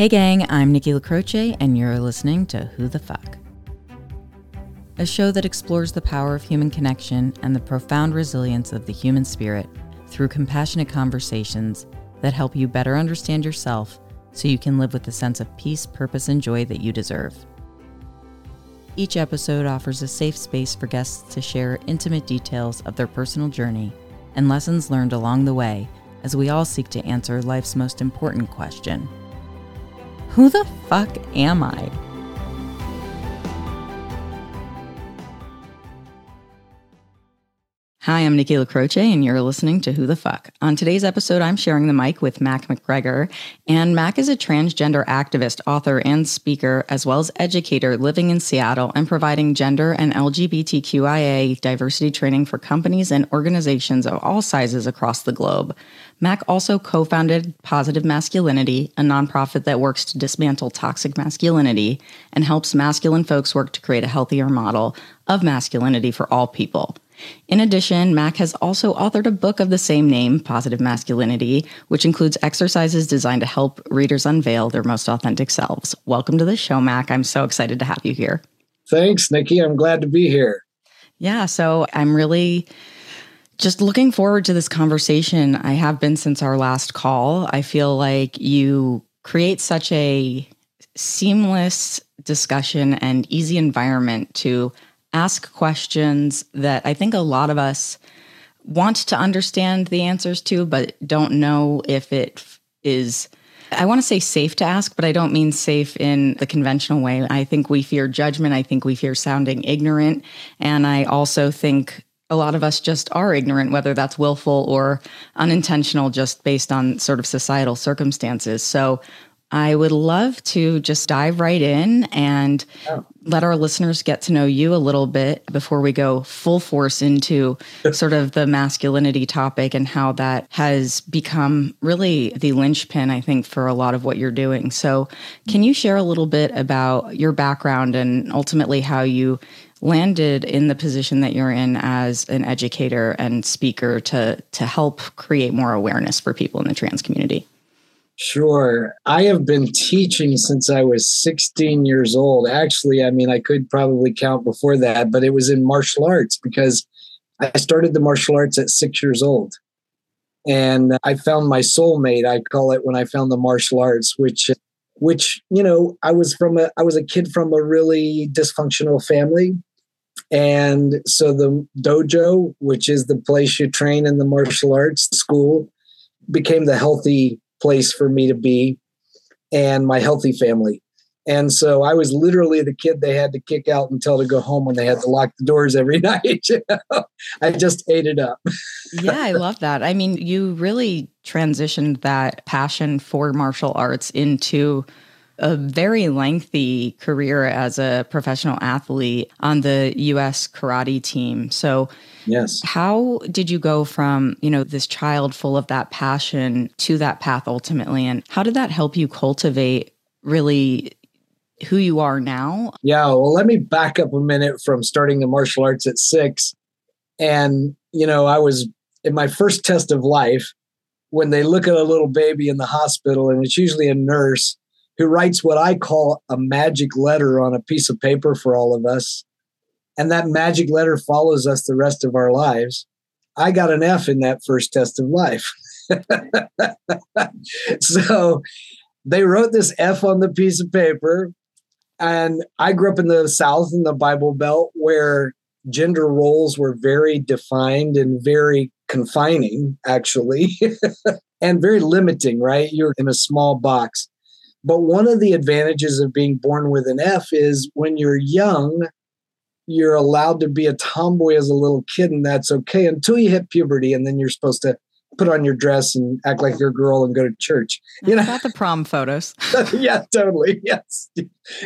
Hey, gang, I'm Nikki LaCroce, and you're listening to Who the Fuck? A show that explores the power of human connection and the profound resilience of the human spirit through compassionate conversations that help you better understand yourself so you can live with the sense of peace, purpose, and joy that you deserve. Each episode offers a safe space for guests to share intimate details of their personal journey and lessons learned along the way as we all seek to answer life's most important question Who the fuck am I? Hi, I'm Nikki LaCroce, and you're listening to Who the Fuck. On today's episode, I'm sharing the mic with Mac McGregor. And Mac is a transgender activist, author, and speaker, as well as educator living in Seattle and providing gender and LGBTQIA diversity training for companies and organizations of all sizes across the globe. Mac also co founded Positive Masculinity, a nonprofit that works to dismantle toxic masculinity and helps masculine folks work to create a healthier model of masculinity for all people. In addition, Mac has also authored a book of the same name, Positive Masculinity, which includes exercises designed to help readers unveil their most authentic selves. Welcome to the show, Mac. I'm so excited to have you here. Thanks, Nikki. I'm glad to be here. Yeah, so I'm really just looking forward to this conversation. I have been since our last call. I feel like you create such a seamless discussion and easy environment to ask questions that I think a lot of us want to understand the answers to, but don't know if it is. I want to say safe to ask, but I don't mean safe in the conventional way. I think we fear judgment. I think we fear sounding ignorant. And I also think a lot of us just are ignorant, whether that's willful or unintentional, just based on sort of societal circumstances. So I would love to just dive right in and oh. let our listeners get to know you a little bit before we go full force into sort of the masculinity topic and how that has become really the linchpin, I think, for a lot of what you're doing. So, can you share a little bit about your background and ultimately how you landed in the position that you're in as an educator and speaker to to help create more awareness for people in the trans community? Sure. I have been teaching since I was 16 years old. Actually, I mean, I could probably count before that, but it was in martial arts because I started the martial arts at six years old. And I found my soulmate, I call it, when I found the martial arts, which which you know i was from a i was a kid from a really dysfunctional family and so the dojo which is the place you train in the martial arts school became the healthy place for me to be and my healthy family. And so I was literally the kid they had to kick out and tell to go home when they had to lock the doors every night. I just ate it up. yeah, I love that. I mean, you really transitioned that passion for martial arts into a very lengthy career as a professional athlete on the US karate team. So, yes. How did you go from, you know, this child full of that passion to that path ultimately and how did that help you cultivate really who you are now? Yeah, well, let me back up a minute from starting the martial arts at 6 and, you know, I was in my first test of life when they look at a little baby in the hospital and it's usually a nurse who writes what I call a magic letter on a piece of paper for all of us. And that magic letter follows us the rest of our lives. I got an F in that first test of life. so they wrote this F on the piece of paper. And I grew up in the South in the Bible Belt where gender roles were very defined and very confining, actually, and very limiting, right? You're in a small box. But one of the advantages of being born with an F is when you're young, you're allowed to be a tomboy as a little kid, and that's okay until you hit puberty, and then you're supposed to put on your dress and act like you're a girl and go to church. You know, about the prom photos. yeah, totally. Yes,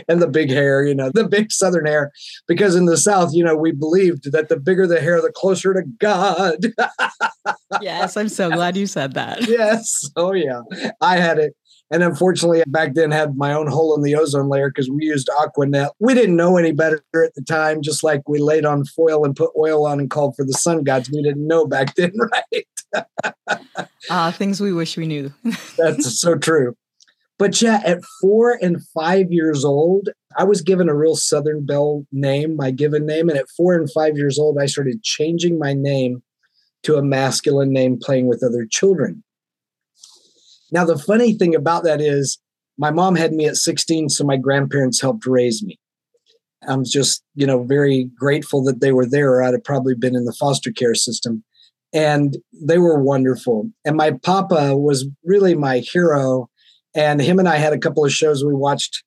and the big hair. You know, the big Southern hair, because in the South, you know, we believed that the bigger the hair, the closer to God. yes, I'm so glad you said that. yes. Oh yeah, I had it and unfortunately, back then had my own hole in the ozone layer because we used Aquanet. We didn't know any better at the time, just like we laid on foil and put oil on and called for the sun gods. We didn't know back then, right? uh, things we wish we knew. That's so true. But yeah, at four and five years old, I was given a real Southern Belle name, my given name. And at four and five years old, I started changing my name to a masculine name, playing with other children. Now, the funny thing about that is my mom had me at 16, so my grandparents helped raise me. I'm just, you know, very grateful that they were there. or I'd have probably been in the foster care system. And they were wonderful. And my papa was really my hero. And him and I had a couple of shows we watched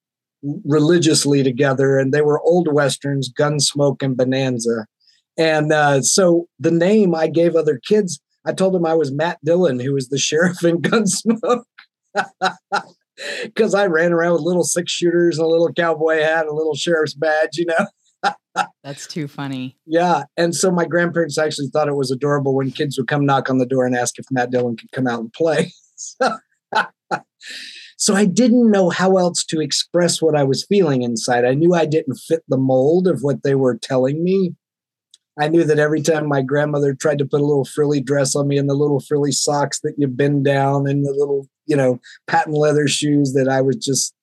religiously together, and they were old westerns, Gunsmoke and Bonanza. And uh, so the name I gave other kids, I told him I was Matt Dillon, who was the sheriff in Gunsmoke. because I ran around with little six shooters and a little cowboy hat, and a little sheriff's badge, you know. That's too funny. Yeah. And so my grandparents actually thought it was adorable when kids would come knock on the door and ask if Matt Dillon could come out and play. so I didn't know how else to express what I was feeling inside. I knew I didn't fit the mold of what they were telling me. I knew that every time my grandmother tried to put a little frilly dress on me and the little frilly socks that you bend down and the little you know, patent leather shoes that I was just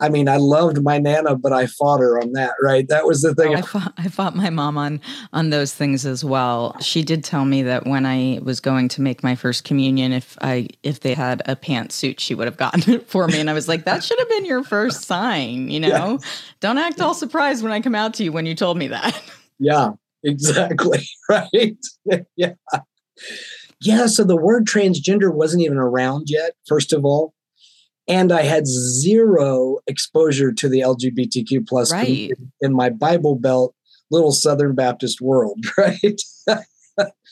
I mean, I loved my nana, but I fought her on that, right? That was the thing. Oh, I, fought, I fought my mom on on those things as well. She did tell me that when I was going to make my first communion, if I if they had a pantsuit, she would have gotten it for me. And I was like, that should have been your first sign, you know? Don't act all surprised when I come out to you when you told me that. Yeah, exactly. Right. yeah yeah, so the word transgender wasn't even around yet, first of all. And I had zero exposure to the LGBTQ plus right. in my Bible Belt little Southern Baptist world, right?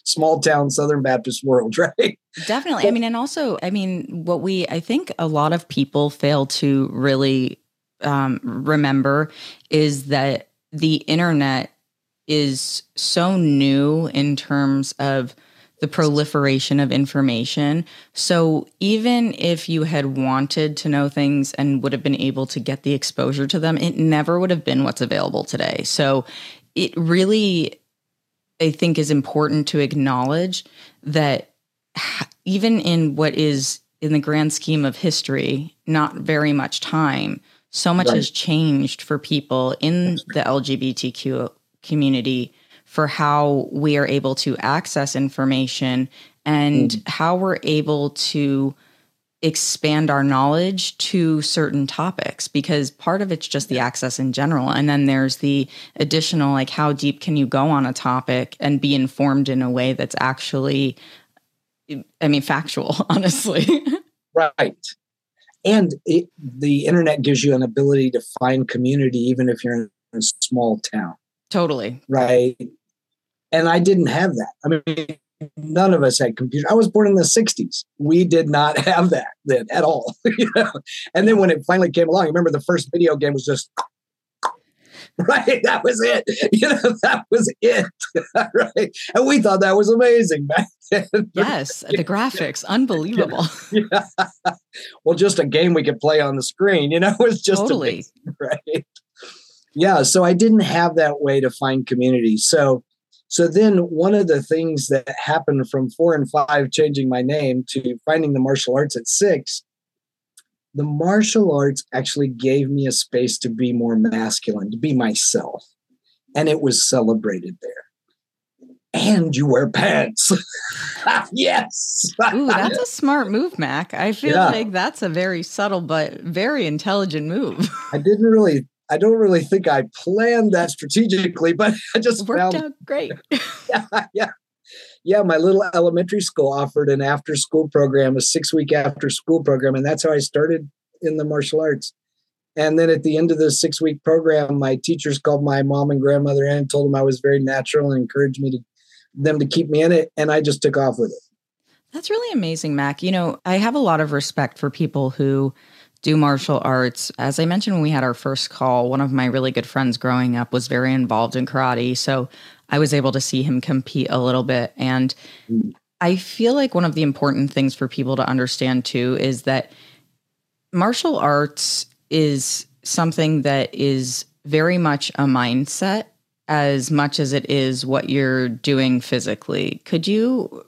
Small town Southern Baptist world, right? Definitely. I mean, and also, I mean, what we, I think a lot of people fail to really um, remember is that the internet is so new in terms of the proliferation of information. So even if you had wanted to know things and would have been able to get the exposure to them, it never would have been what's available today. So it really, I think, is important to acknowledge that even in what is, in the grand scheme of history, not very much time, so much right. has changed for people in the LGBTQ community for how we are able to access information and mm. how we're able to expand our knowledge to certain topics because part of it's just the access in general. And then there's the additional like how deep can you go on a topic and be informed in a way that's actually i mean factual honestly. Right. And it, the internet gives you an ability to find community even if you're in a small town totally right and I didn't have that. I mean, none of us had computers. I was born in the 60s. We did not have that then at all. you know? And then when it finally came along, I remember the first video game was just right. That was it. You know, that was it. right. And we thought that was amazing back then. Yes, the graphics, unbelievable. Yeah. Well, just a game we could play on the screen, you know, it was just totally amazing, right. Yeah. So I didn't have that way to find community. So so then one of the things that happened from four and five changing my name to finding the martial arts at six, the martial arts actually gave me a space to be more masculine, to be myself. And it was celebrated there. And you wear pants. yes. Ooh, that's a smart move, Mac. I feel yeah. like that's a very subtle but very intelligent move. I didn't really I don't really think I planned that strategically, but I just worked found, out great. yeah, yeah, yeah. My little elementary school offered an after school program, a six week after school program, and that's how I started in the martial arts. And then at the end of the six week program, my teachers called my mom and grandmother in and told them I was very natural and encouraged me to them to keep me in it, and I just took off with it. That's really amazing, Mac. You know, I have a lot of respect for people who do martial arts. As I mentioned when we had our first call, one of my really good friends growing up was very involved in karate. So I was able to see him compete a little bit. And I feel like one of the important things for people to understand too is that martial arts is something that is very much a mindset as much as it is what you're doing physically. Could you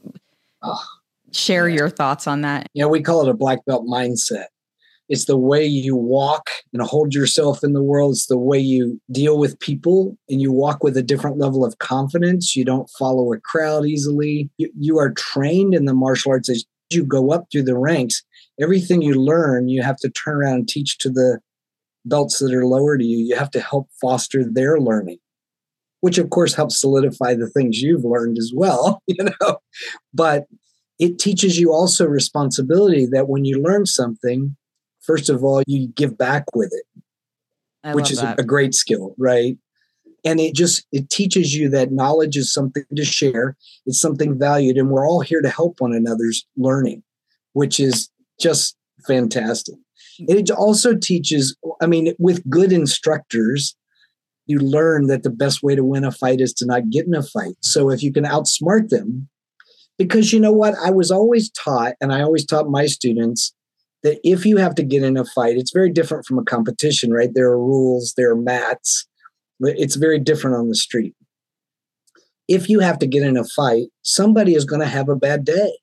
oh, share your thoughts on that? Yeah, we call it a black belt mindset it's the way you walk and hold yourself in the world. It's the way you deal with people and you walk with a different level of confidence. You don't follow a crowd easily. You, you are trained in the martial arts. As you go up through the ranks everything you learn you have to turn around and teach to the belts that are lower to you. You have to help foster their learning which of course helps solidify the things you've learned as well you know? But it teaches you also responsibility that when you learn something first of all you give back with it I which is that. a great skill right? And it just it teaches you that knowledge is something to share. It's something valued and we're all here to help one another's learning which is just fantastic. Mm-hmm. It also teaches i mean with good instructors you learn that the best way to win a fight is to not get in a fight. So if you can outsmart them because you know what? I was always taught and i always taught my students that if you have to get in a fight it's very different from a competition right? There are rules there are mats it's very different on the street. If you have to get in a fight somebody is going to have a bad day.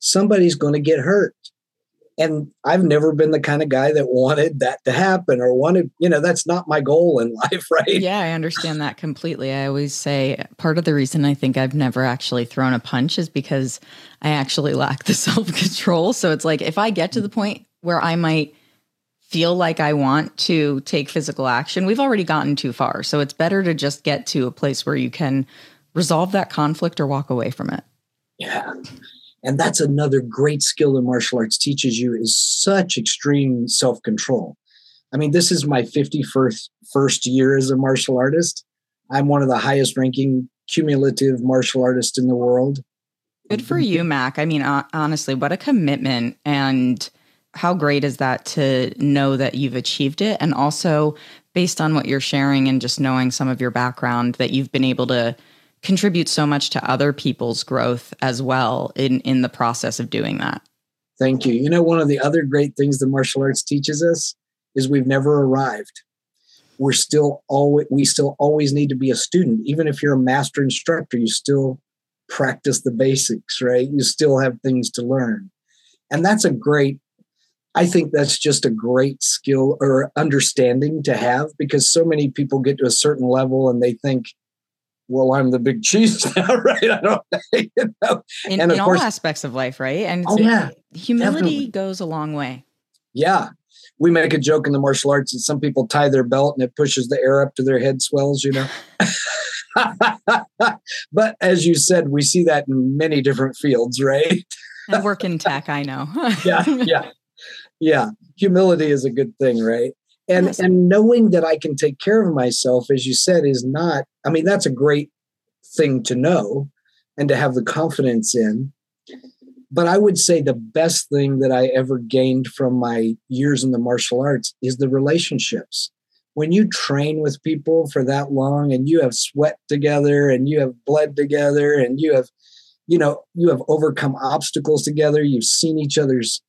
Somebody's going to get hurt and i've never been the kind of guy that wanted that to happen or wanted you know that's not my goal in life right Yeah, I understand that completely. I always say part of the reason I think I've never actually thrown a punch is because I actually lack the self control. So it's like if I get to the point where I might feel like I want to take physical action, we've already gotten too far. So it's better to just get to a place where you can resolve that conflict or walk away from it. Yeah. And that's another great skill that martial arts teaches you is such extreme self-control. I mean, this is my 51st first year as a martial artist. I'm one of the highest ranking cumulative martial artists in the world. Good for you, Mac. I mean, honestly, what a commitment and how great is that to know that you've achieved it and also based on what you're sharing and just knowing some of your background that you've been able to contribute so much to other people's growth as well in in the process of doing that. Thank you. You know, one of the other great things the martial arts teaches us is we've never arrived. We're still always we still always need to be a student. Even if you're a master instructor, you still practice the basics, right? You still have things to learn. And that's a great I think that's just a great skill or understanding to have because so many people get to a certain level and they think, well, I'm the big cheese now, right? I don't, you know. In, And of in all course- aspects of life, right? And Oh, yeah, humility definitely. goes a long way. Yeah. We make a joke in the martial arts that some people tie their belt and it pushes the air up to their head swells, you know. but as you said, we see that in many different fields, right? And work in tech, I know. yeah, yeah, yeah. Humility is a good thing, right? And Yes. and knowing that I can take care of myself, as you said, is not. I mean, that's a great thing to know and to have the confidence in. But I would say the best thing that I ever gained from my years in the martial arts is the relationships. When you train with people for that long and you have sweat together and you have bled together and you have you know you have overcome obstacles together you've seen each other's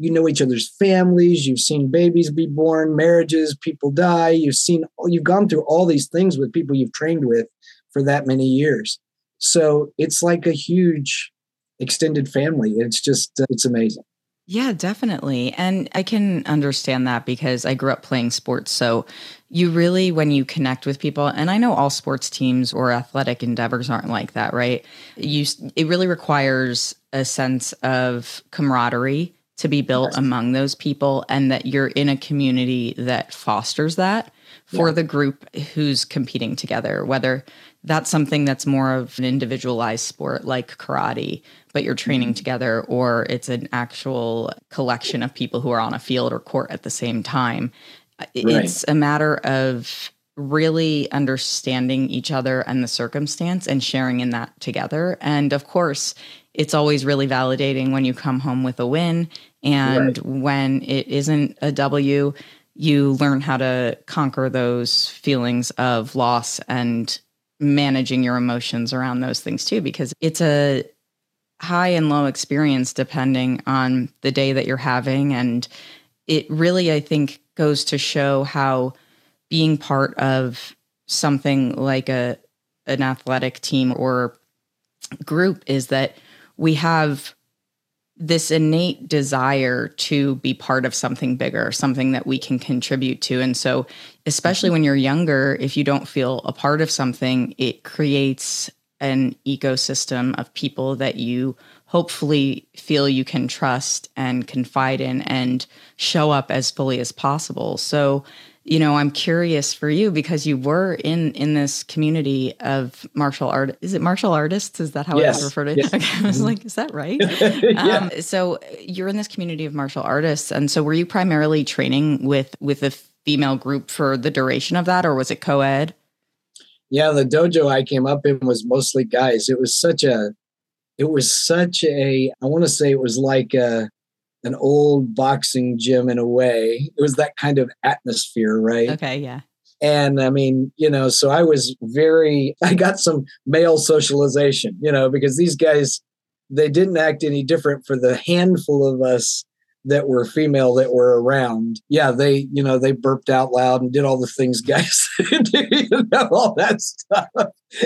you know each other's families you've seen babies be born marriages people die you've seen you've gone through all these things with people you've trained with for that many years so it's like a huge extended family it's just uh, it's amazing Yeah, definitely. And I can understand that because I grew up playing sports. So you really, when you connect with people, and I know all sports teams or athletic endeavors aren't like that, right? You, it really requires a sense of camaraderie to be built Yes. among those people and that you're in a community that fosters that for Yeah. the group who's competing together, whether that's something that's more of an individualized sport like karate, but you're training mm-hmm. together, or it's an actual collection of people who are on a field or court at the same time. I- It's a matter of really understanding each other and the circumstance and sharing in that together. And of course, it's always really validating when you come home with a win. And when it isn't a W, you learn how to conquer those feelings of loss and managing your emotions around those things too, because it's a high and low experience depending on the day that you're having. And it really, I think, goes to show how being part of something like a an athletic team or group is that we have this innate desire to be part of something bigger, something that we can contribute to. And so, especially when you're younger, if you don't feel a part of something, it creates an ecosystem of people that you hopefully feel you can trust and confide in and show up as fully as possible. So, you know i'm curious for you because you were in in this community of martial art is it martial artists? Is that how yes. it's referred to yes. okay. I was like is that right? Yeah. um, so you're in this community of martial artists and so were you primarily training with with a female group for the duration of that or was it co-ed? Yeah the dojo i came up in was mostly guys. It was such a it was such a i want to say it was like a an old boxing gym in a way. It was that kind of atmosphere, right? Okay, yeah. And I mean, you know, so I was very, I got some male socialization, you know, because these guys, they didn't act any different for the handful of us that were female that were around. Yeah, they, you know, they burped out loud and did all the things guys do, you know, all that stuff.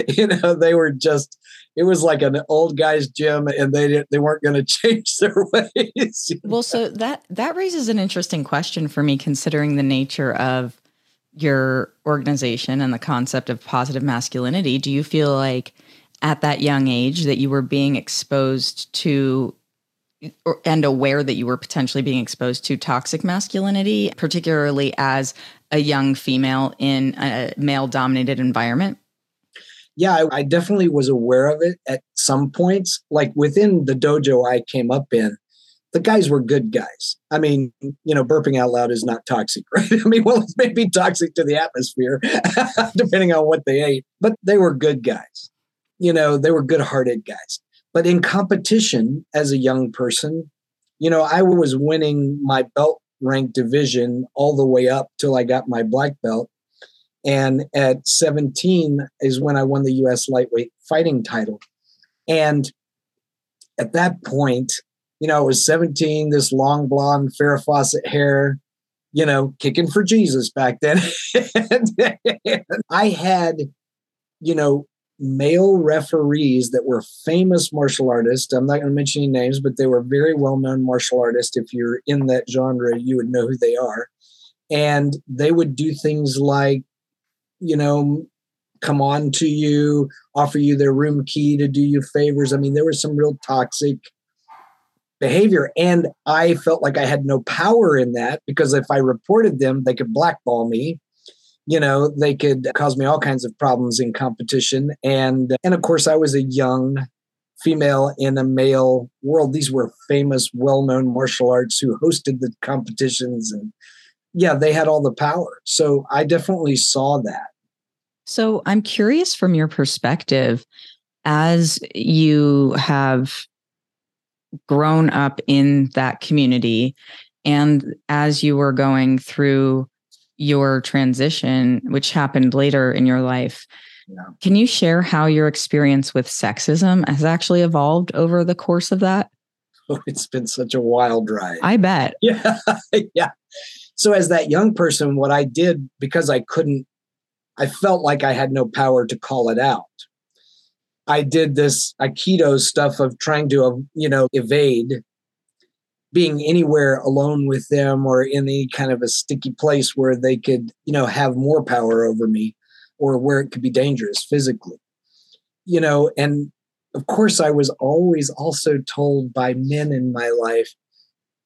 You know, they were just it was like an old guy's gym and they they weren't going to change their ways. Well, so that that raises an interesting question for me considering the nature of your organization and the concept of positive masculinity. Do you feel like at that young age that you were being exposed to and aware that you were potentially being exposed to toxic masculinity, particularly as a young female in a male dominated environment? Yeah, I, I, definitely was aware of it at some points. Like within the dojo I came up in, the guys were good guys. I mean, you know, burping out loud is not toxic, right? I mean, well, it may be toxic to the atmosphere, depending on what they ate, but they were good guys. You know, they were good hearted guys. But in competition as a young person, you know, I was winning my belt rank division all the way up till I got my black belt and at 17 is when I won the US lightweight fighting title. And at that point, you know, I was 17, this long blonde Farrah Fawcett hair, you know, kicking for Jesus back then. I had, you know, male referees that were famous martial artists. I'm not going to mention any names, but they were very well known martial artists. If you're in that genre, you would know who they are. And they would do things like you know, come on to you, offer you their room key to do you favors. I mean, there was some real toxic behavior. And I felt like I had no power in that because if I reported them, they could blackball me. You know, they could cause me all kinds of problems in competition. And and of course I was a young female in a male world. These were famous, well-known martial arts who hosted the competitions and yeah, they had all the power. So I definitely saw that. So I'm curious from your perspective, as you have grown up in that community and as you were going through your transition, which happened later in your life, yeah. can you share how your experience with sexism has actually evolved over the course of that? Oh, it's been such a wild ride. I bet. Yeah. yeah. So, as that young person, what I did because I couldn't I felt like I had no power to call it out. I did this Aikido stuff of trying to, um, you know, evade being anywhere alone with them or in any kind of a sticky place where they could, you know, have more power over me or where it could be dangerous physically. You know, and of course, I was always also told by men in my life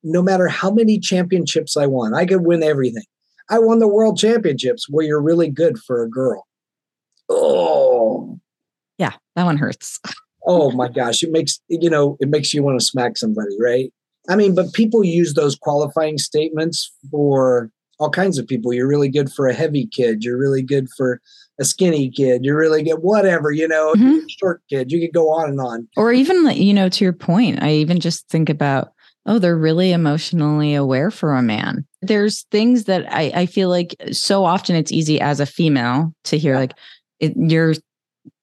no matter how many championships I won, I could win everything. I won the world championships where you're really good for a girl. Oh. Yeah, that one hurts. oh my gosh. It makes, you know, it makes you want to smack somebody, right? I mean, but people use those qualifying statements for all kinds of people. You're really good for a heavy kid. You're really good for a skinny kid. You're really good, whatever, you know, mm-hmm. short kid. You could go on and on. Or even, you know, to your point, I even just think about oh, they're really emotionally aware for a man. There's things that I, I feel like so often it's easy as a female to hear like it, you're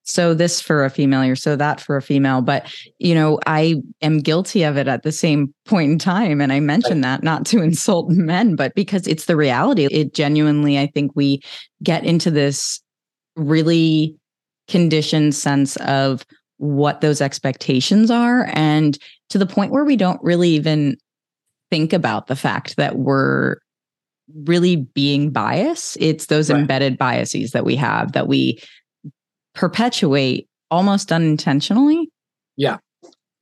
so this for a female, you're so that for a female. But you know, I am guilty of it at the same point in time. And I mention that not to insult men, but because it's the reality. It genuinely, I think we get into this really conditioned sense of what those expectations are and to the point where we don't really even think about the fact that we're really being biased. It's those right. embedded biases that we have that we perpetuate almost unintentionally. Yeah.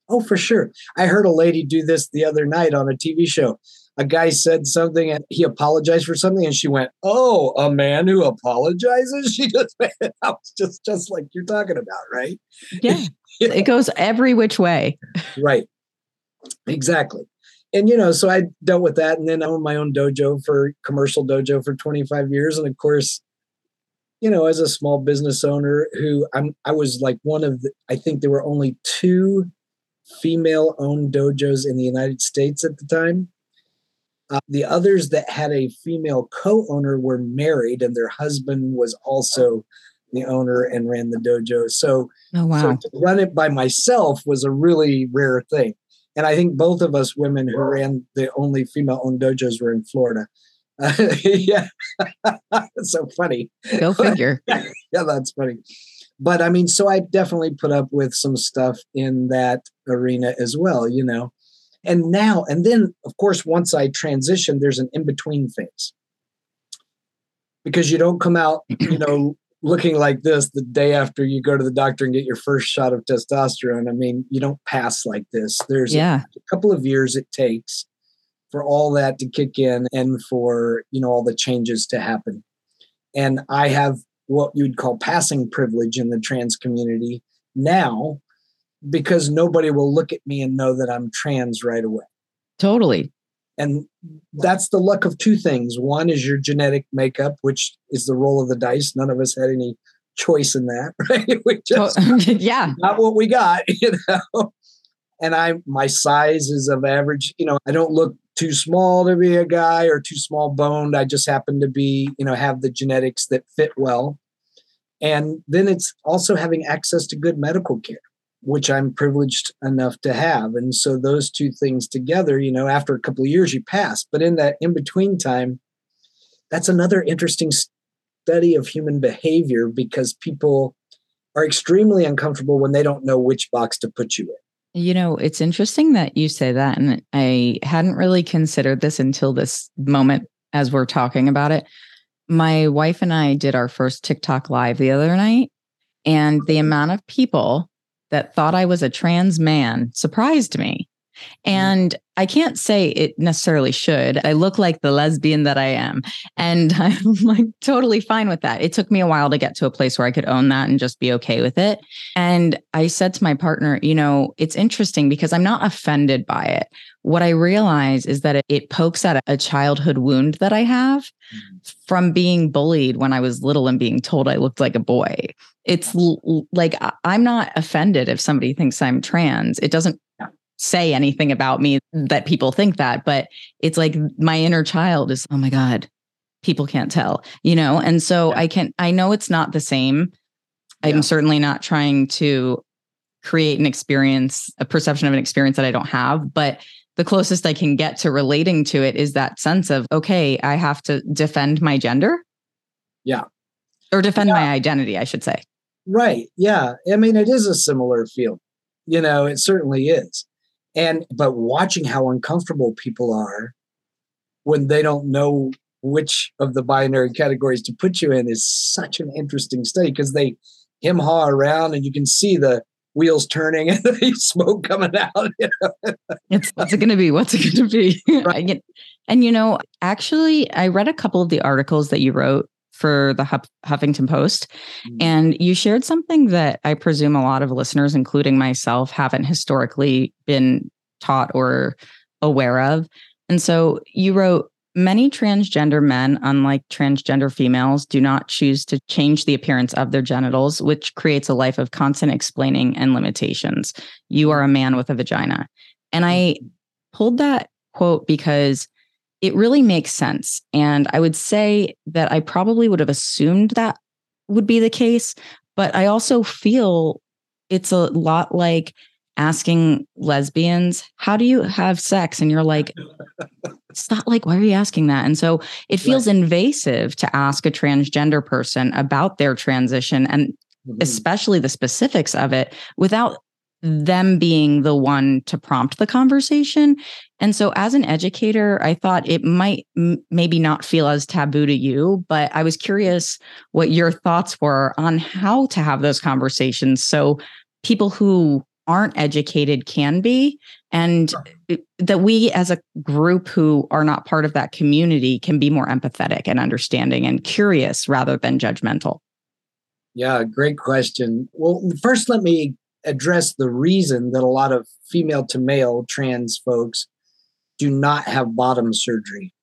Oh, for sure. I heard a lady do this the other night on a TV show. A guy said something and he apologized for something, and she went, "Oh, a man who apologizes." She just went out just just like you're talking about, right? Yeah, it goes every which way. right. Exactly and you know, so I dealt with that, and then I owned my own dojo for commercial dojo for 25 years, and of course, you know, as a small business owner, who I'm, I was like one of the, I think there were only two female-owned dojos in the United States at the time. Uh, the others that had a female co-owner were married, and their husband was also the owner and ran the dojo. So, oh, wow. so to run it by myself was a really rare thing. And I think both of us women who ran the only female owned dojos were in Florida. Uh, yeah, it's so funny. Go figure. yeah, that's funny. But I mean, so I definitely put up with some stuff in that arena as well, you know. And now, and then, of course, once I transition, there's an in between phase because you don't come out, you know, looking like this the day after you go to the doctor and get your first shot of testosterone. I mean, you don't pass like this. There's yeah. a, a couple of years it takes for all that to kick in and for, you know, all the changes to happen. And I have what you'd call passing privilege in the trans community now because nobody will look at me and know that I'm trans right away. Totally. And that's the luck of two things. One is your genetic makeup, which is the roll of the dice. None of us had any choice in that, right? We just yeah, not what we got, you know. And I my size is of average, you know, I don't look too small to be a guy or too small boned. I just happen to be, you know, have the genetics that fit well. And then it's also having access to good medical care which I'm privileged enough to have. And so those two things together, you know, after a couple of years, you pass. But in that in between time, that's another interesting study of human behavior because people are extremely uncomfortable when they don't know which box to put you in. You know, it's interesting that you say that. And I hadn't really considered this until this moment as we're talking about it. My wife and I did our first TikTok live the other night, and the amount of people that thought I was a trans man surprised me. Mm-hmm. And I can't say it necessarily should. I look like the lesbian that I am. And I'm like totally fine with that. It took me a while to get to a place where I could own that and just be okay with it. And I said to my partner, you know, it's interesting because I'm not offended by it. What I realize is that it, pokes at a childhood wound that I have mm-hmm. from being bullied when I was little and being told I looked like a boy it's l- like I'm not offended if somebody thinks I'm trans. It doesn't say anything about me that people think that, but it's like my inner child is, oh my God, people can't tell, you know? And so yeah. I can, I know it's not the same. I'm certainly not trying to create an experience, a perception of an experience that I don't have, but the closest I can get to relating to it is that sense of, okay, I have to defend my gender. Yeah. Or defend yeah. my identity, I should say. Right. Yeah. I mean, it is a similar feel. You know, it certainly is. And, but watching how uncomfortable people are when they don't know which of the binary categories to put you in is such an interesting study because they him haw around and you can see the wheels turning and smoke coming out. You know? it's, what's it going to be? What's it going to be? Right. and, you know, actually, I read a couple of the articles that you wrote for the Huff- Huffington Post. Mm-hmm. And you shared something that I presume a lot of listeners, including myself, haven't historically been taught or aware of. And so you wrote, Many transgender men, unlike transgender females, do not choose to change the appearance of their genitals, which creates a life of constant explaining and limitations. You are a man with a vagina. And I mm-hmm. pulled that quote because it really makes sense. And I would say that I probably would have assumed that would be the case. But I also feel it's a lot like asking lesbians, How do you have sex? And you're like, It's not like, why are you asking that? And so it feels right. invasive to ask a transgender person about their transition. And mm-hmm. especially the specifics of it, without them being the one to prompt the conversation. And so, as an educator, I thought it might m- maybe not feel as taboo to you, but I was curious what your thoughts were on how to have those conversations. So, people who aren't educated can be, and that we as a group who are not part of that community can be more empathetic and understanding and curious rather than judgmental. Yeah, great question. Well, first, let me address the reason that a lot of female to male trans folks do not have bottom surgery.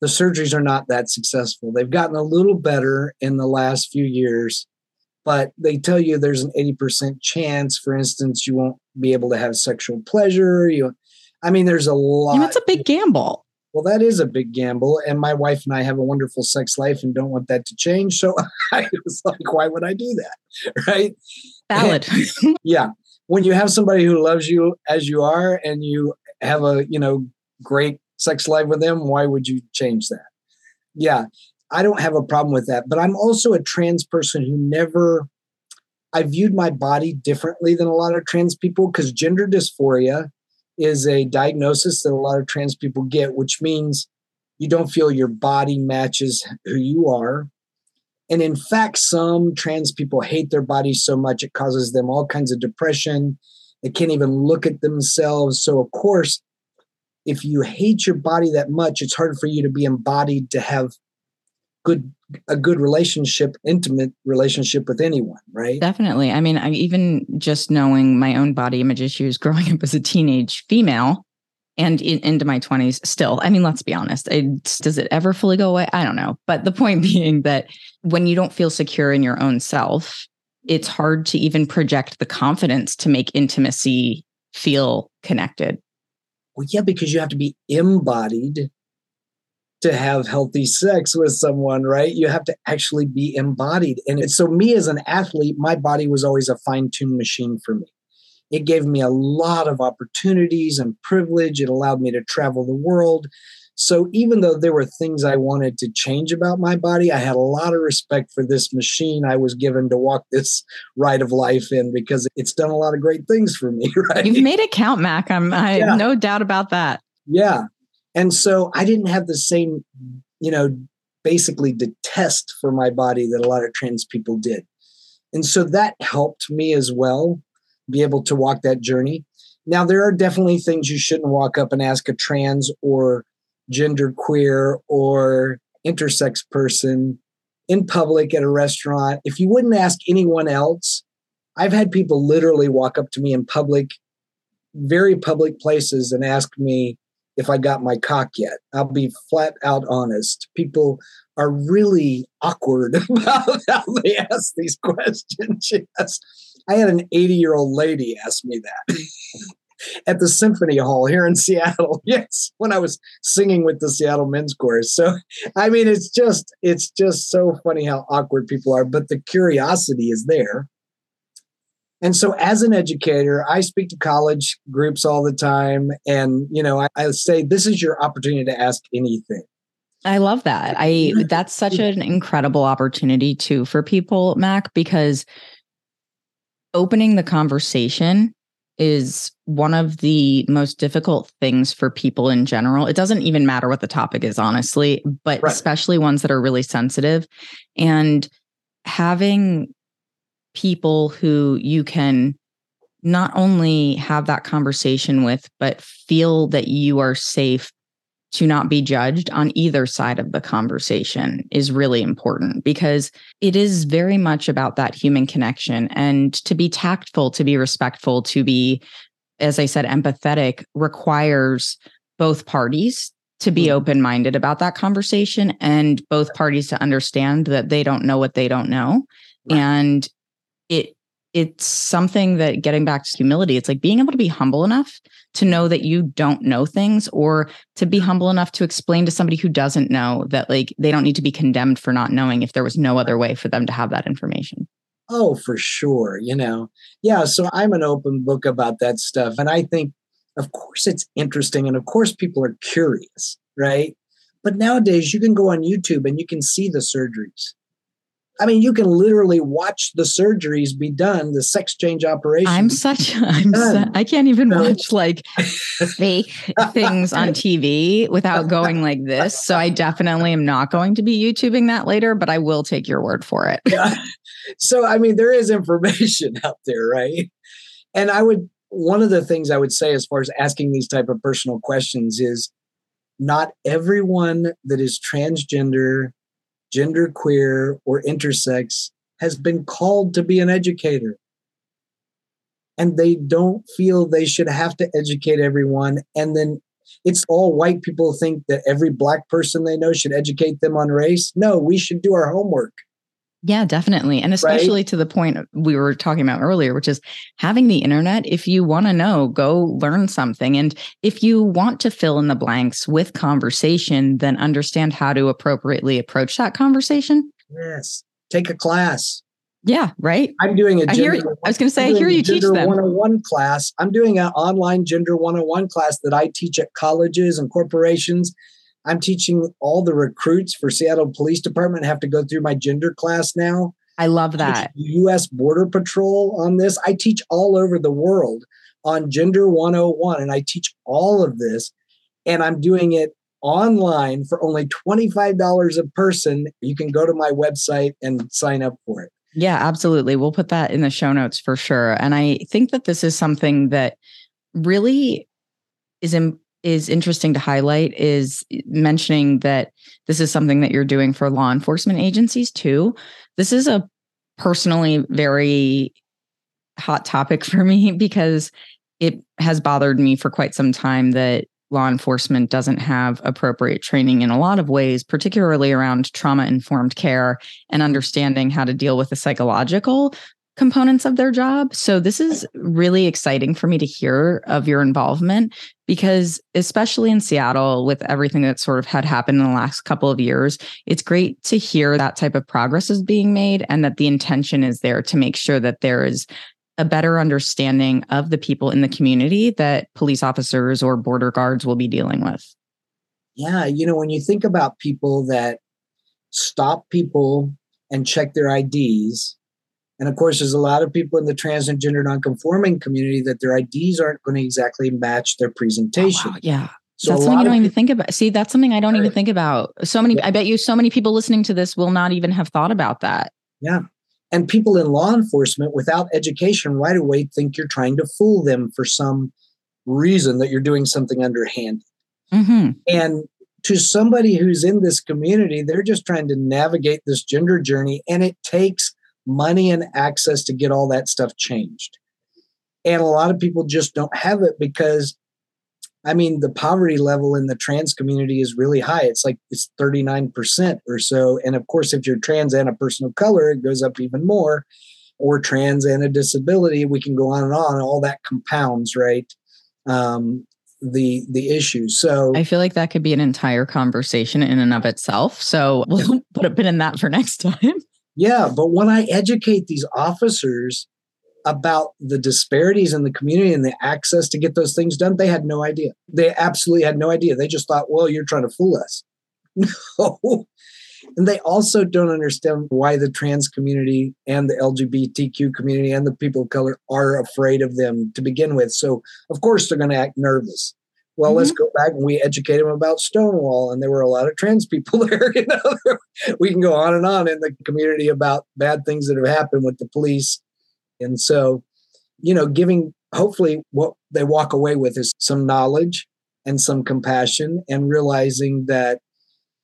The surgeries are not that successful. They've gotten a little better in the last few years, but they tell you there's an 80% chance, for instance, you won't be able to have sexual pleasure. You, I mean, there's a lot. It's a big gamble. Well, that is a big gamble. And my wife and I have a wonderful sex life and don't want that to change. So I was like, why would I do that? Right. Valid. yeah. When you have somebody who loves you as you are and you have a, you know, great sex life with them, why would you change that? Yeah. I don't have a problem with that. But I'm also a trans person who never, I viewed my body differently than a lot of trans people because gender dysphoria is a diagnosis that a lot of trans people get, which means you don't feel your body matches who you are. And in fact, some trans people hate their bodies so much it causes them all kinds of depression. They can't even look at themselves. So, of course, if you hate your body that much, it's hard for you to be embodied to have good a good relationship intimate relationship with anyone right? Definitely. I mean I, even just knowing my own body image issues growing up as a teenage female and in, into my 20s still i mean let's be honest it, does it ever fully go away? I don't know. But the point being that when you don't feel secure in your own self it's hard to even project the confidence to make intimacy feel connected. Well yeah because you have to be embodied to have healthy sex with someone, right? You have to actually be embodied. And so, me as an athlete, my body was always a fine tuned machine for me. It gave me a lot of opportunities and privilege. It allowed me to travel the world. So, even though there were things I wanted to change about my body, I had a lot of respect for this machine I was given to walk this ride of life in because it's done a lot of great things for me, right? You've made it count, Mac. I'm I yeah. no doubt about that. Yeah. And so I didn't have the same, you know, basically detest for my body that a lot of trans people did. And so that helped me as well be able to walk that journey. Now, there are definitely things you shouldn't walk up and ask a trans or gender queer or intersex person in public at a restaurant. If you wouldn't ask anyone else, I've had people literally walk up to me in public, very public places, and ask me, if I got my cock yet. I'll be flat out honest. People are really awkward about how they ask these questions. Yes. I had an 80 year old lady ask me that at the Symphony Hall here in Seattle. Yes, when I was singing with the Seattle Men's Chorus. So, I mean, it's just it's just so funny how awkward people are, but the curiosity is there. And so, as an educator, I speak to college groups all the time. And, you know, I, I say, this is your opportunity to ask anything. I love that. I that's such an incredible opportunity too for people, Mac, because opening the conversation is one of the most difficult things for people in general. It doesn't even matter what the topic is, honestly, but right. especially ones that are really sensitive. And having people who you can not only have that conversation with, but feel that you are safe to not be judged on either side of the conversation is really important because it is very much about that human connection and to be tactful, to be respectful, to be, as I said, empathetic requires both parties to be mm-hmm. open minded about that conversation and both parties to understand that they don't know what they don't know. Right. And it it's something that getting back to humility it's like being able to be humble enough to know that you don't know things or to be humble enough to explain to somebody who doesn't know that like they don't need to be condemned for not knowing if there was no other way for them to have that information. Oh for sure you know? Yeah so i'm an open book about that stuff and i think of course it's interesting and of course people are curious right? But nowadays you can go on youtube and you can see the surgeries I mean, you can literally watch the surgeries be done, the sex change operation. I'm such I'm su- I can't even watch like fake things on TV without going like this. So I definitely am not going to be YouTubing that later, but I will take your word for it. yeah. So I mean, there is information out there, right? And I would one of the things I would say as far as asking these type of personal questions is not everyone that is transgender genderqueer, or intersex has been called to be an educator. And they don't feel they should have to educate everyone. And then it's all white people think that every black person they know should educate them on race. No, we should do our homework. Yeah, definitely. And especially right? to the point we were talking about earlier, which is having the internet. If you want to know, go learn something. And if you want to fill in the blanks with conversation, then understand how to appropriately approach that conversation. Yes. Take a class. Yeah, right. I'm doing a gender, I, hear, I was going to say, I hear you teach them. 101 class. I'm doing an online gender 101 class that I teach at colleges and corporations I'm teaching all the recruits for Seattle Police Department have to go through my gender class now. I love that. US Border Patrol on this. I teach all over the world on Gender 101 and I teach all of this and I'm doing it online for only $25 a person. You can go to my website and sign up for it. Yeah, absolutely. We'll put that in the show notes for sure. And I think that this is something that really is Im- is interesting to highlight is mentioning that this is something that you're doing for law enforcement agencies too. This is a personally very hot topic for me because it has bothered me for quite some time that law enforcement doesn't have appropriate training in a lot of ways, particularly around trauma informed care and understanding how to deal with the psychological components of their job. So this is really exciting for me to hear of your involvement because especially in Seattle with everything that sort of had happened in the last couple of years, it's great to hear that type of progress is being made and that the intention is there to make sure that there is a better understanding of the people in the community that police officers or border guards will be dealing with. Yeah, you know, when you think about people that stop people and check their IDs and of course, there's a lot of people in the trans and gender nonconforming community that their IDs aren't going to exactly match their presentation. Oh, wow. Yeah. So that's something you don't even think about. See, that's something I don't even think about. So many, yeah. I bet you so many people listening to this will not even have thought about that. Yeah. And people in law enforcement without education right away think you're trying to fool them for some reason that you're doing something underhand. Mm-hmm. And to somebody who's in this community, they're just trying to navigate this gender journey. And it takes money and access to get all that stuff changed. And a lot of people just don't have it because I mean the poverty level in the trans community is really high. It's like it's 39% or so. And of course, if you're trans and a person of color, it goes up even more. Or trans and a disability, we can go on and on. All that compounds, right? Um, the the issue. So I feel like that could be an entire conversation in and of itself. So we'll put a pin in that for next time. Yeah, but when I educate these officers about the disparities in the community and the access to get those things done, they had no idea. They absolutely had no idea. They just thought, well, you're trying to fool us. No. And they also don't understand why the trans community and the LGBTQ community and the people of color are afraid of them to begin with. So, of course, they're going to act nervous. Well, mm-hmm. let's go back and we educate them about Stonewall, and there were a lot of trans people there. You know, we can go on and on in the community about bad things that have happened with the police, and so, you know, giving hopefully what they walk away with is some knowledge and some compassion, and realizing that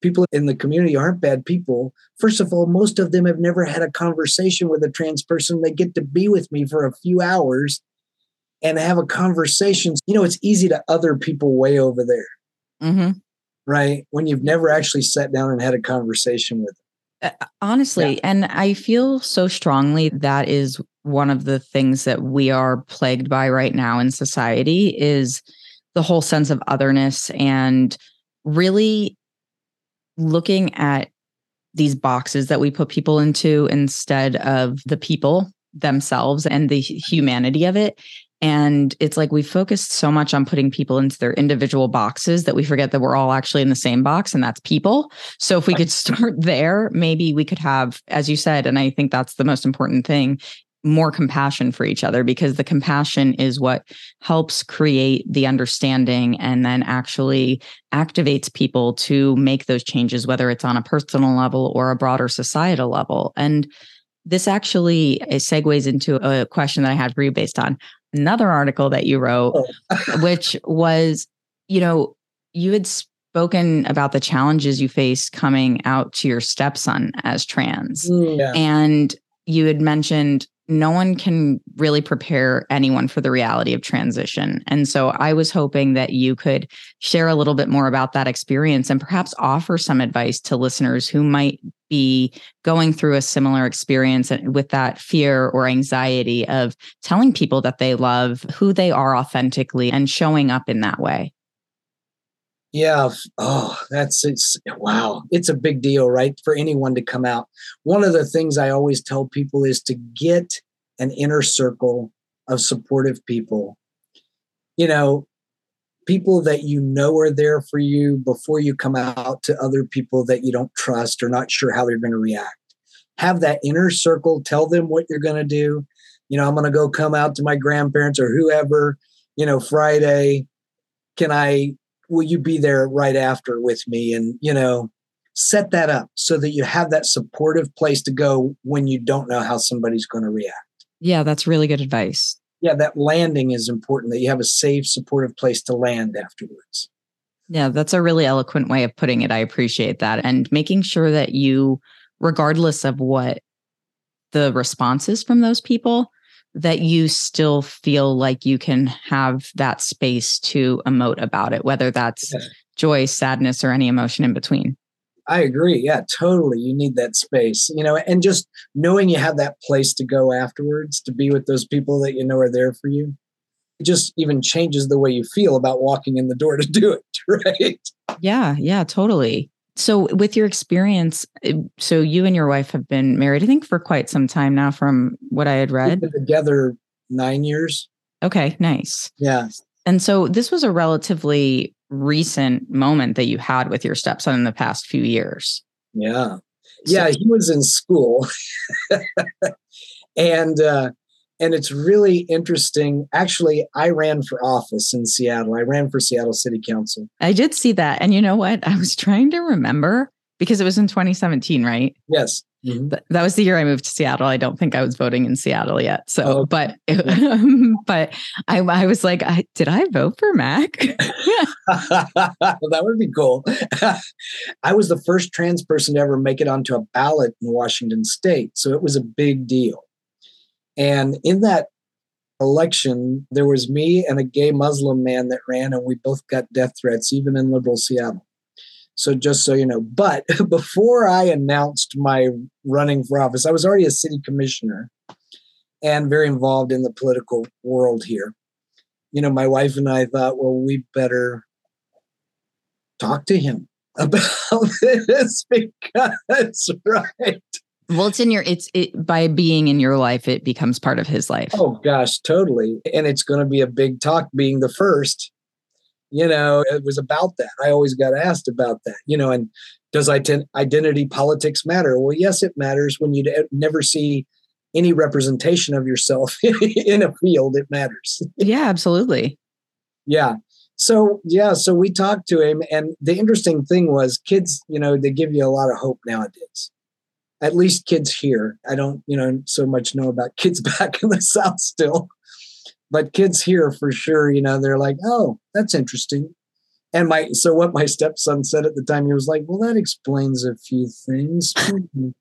people in the community aren't bad people. First of all, most of them have never had a conversation with a trans person. They get to be with me for a few hours and have a conversation. You know, it's easy to other people way over there. Mm-hmm. Right. When you've never actually sat down and had a conversation with them. Uh, honestly, yeah. and I feel so strongly that is one of the things that we are plagued by right now in society is the whole sense of otherness and really looking at these boxes that we put people into instead of the people themselves and the humanity of it And it's like we focused so much on putting people into their individual boxes that we forget that we're all actually in the same box and that's people. So if we could start there, maybe we could have, as you said, and I think that's the most important thing, more compassion for each other because the compassion is what helps create the understanding and then actually activates people to make those changes, whether it's on a personal level or a broader societal level. And this actually segues into a question that I had for you based on another article that you wrote, oh. which was, you know, you had spoken about the challenges you faced coming out to your stepson as trans. Mm, yeah. And you had mentioned no one can really prepare anyone for the reality of transition. And so I was hoping that you could share a little bit more about that experience and perhaps offer some advice to listeners who might be going through a similar experience with that fear or anxiety of telling people that they love who they are authentically and showing up in that way. Yeah. Oh, that's it's wow. It's a big deal, right? For anyone to come out. One of the things I always tell people is to get an inner circle of supportive people. You know, people that you know are there for you before you come out to other people that you don't trust or not sure how they're going to react. Have that inner circle, tell them what you're going to do. You know, I'm going to go come out to my grandparents or whoever, you know, Friday. Can I will you be there right after with me? And you know set that up so that you have that supportive place to go when you don't know how somebody's going to react. Yeah that's really good advice. Yeah that landing is important that you have a safe supportive place to land afterwards. Yeah that's a really eloquent way of putting it. I appreciate that. And making sure that you regardless of what the responses from those people that you still feel like you can have that space to emote about it, whether that's yeah. joy, sadness, or any emotion in between. I agree. Yeah, totally. You need that space, you know, and just knowing you have that place to go afterwards to be with those people that you know are there for you. It just even changes the way you feel about walking in the door to do it, right? Yeah, yeah, totally. So, with your experience, eh, so you and your wife have been married, I think, for quite some time now, from what I had read. together nine years. Okay, nice. Yeah. And so, this was a relatively recent moment that you had with your stepson in the past few years. Yeah. Yeah, he was in school. and uh, and it's really interesting. Actually, I ran for office in Seattle. I ran for Seattle City Council. I did see that. And you know what? I was trying to remember because it was in 2017, right? Yes. Mm-hmm. That was the year I moved to Seattle. I don't think I was voting in Seattle yet. So, oh, but but I, I was like, I, did I vote for Mac? that would be cool. I was the first trans person to ever make it onto a ballot in Washington State, so it was a big deal. And in that election, there was me and a gay Muslim man that ran, and we both got death threats, even in liberal Seattle. So just so you know, but before I announced my running for office, I was already a city commissioner and very involved in the political world here. You know, my wife and I thought, well, we better talk to him about this because, right? Well, it's in your it's it by being in your life, it becomes part of his life. Oh gosh, totally. And it's going to be a big talk being the first. You know, it was about that. I always got asked about that. You know, and does identity politics matter? Well, yes, it matters when you eh, never see any representation of yourself in a field. It matters. Yeah, absolutely. Yeah. So yeah, so we talked to him, and the interesting thing was, kids, you know, they give you a lot of hope nowadays at least kids here. I don't, you know, so much know about kids back in the South still, but kids here for sure, you know, they're like, oh, that's interesting. And my, so what my stepson said at the time, he was like, well, that explains a few things.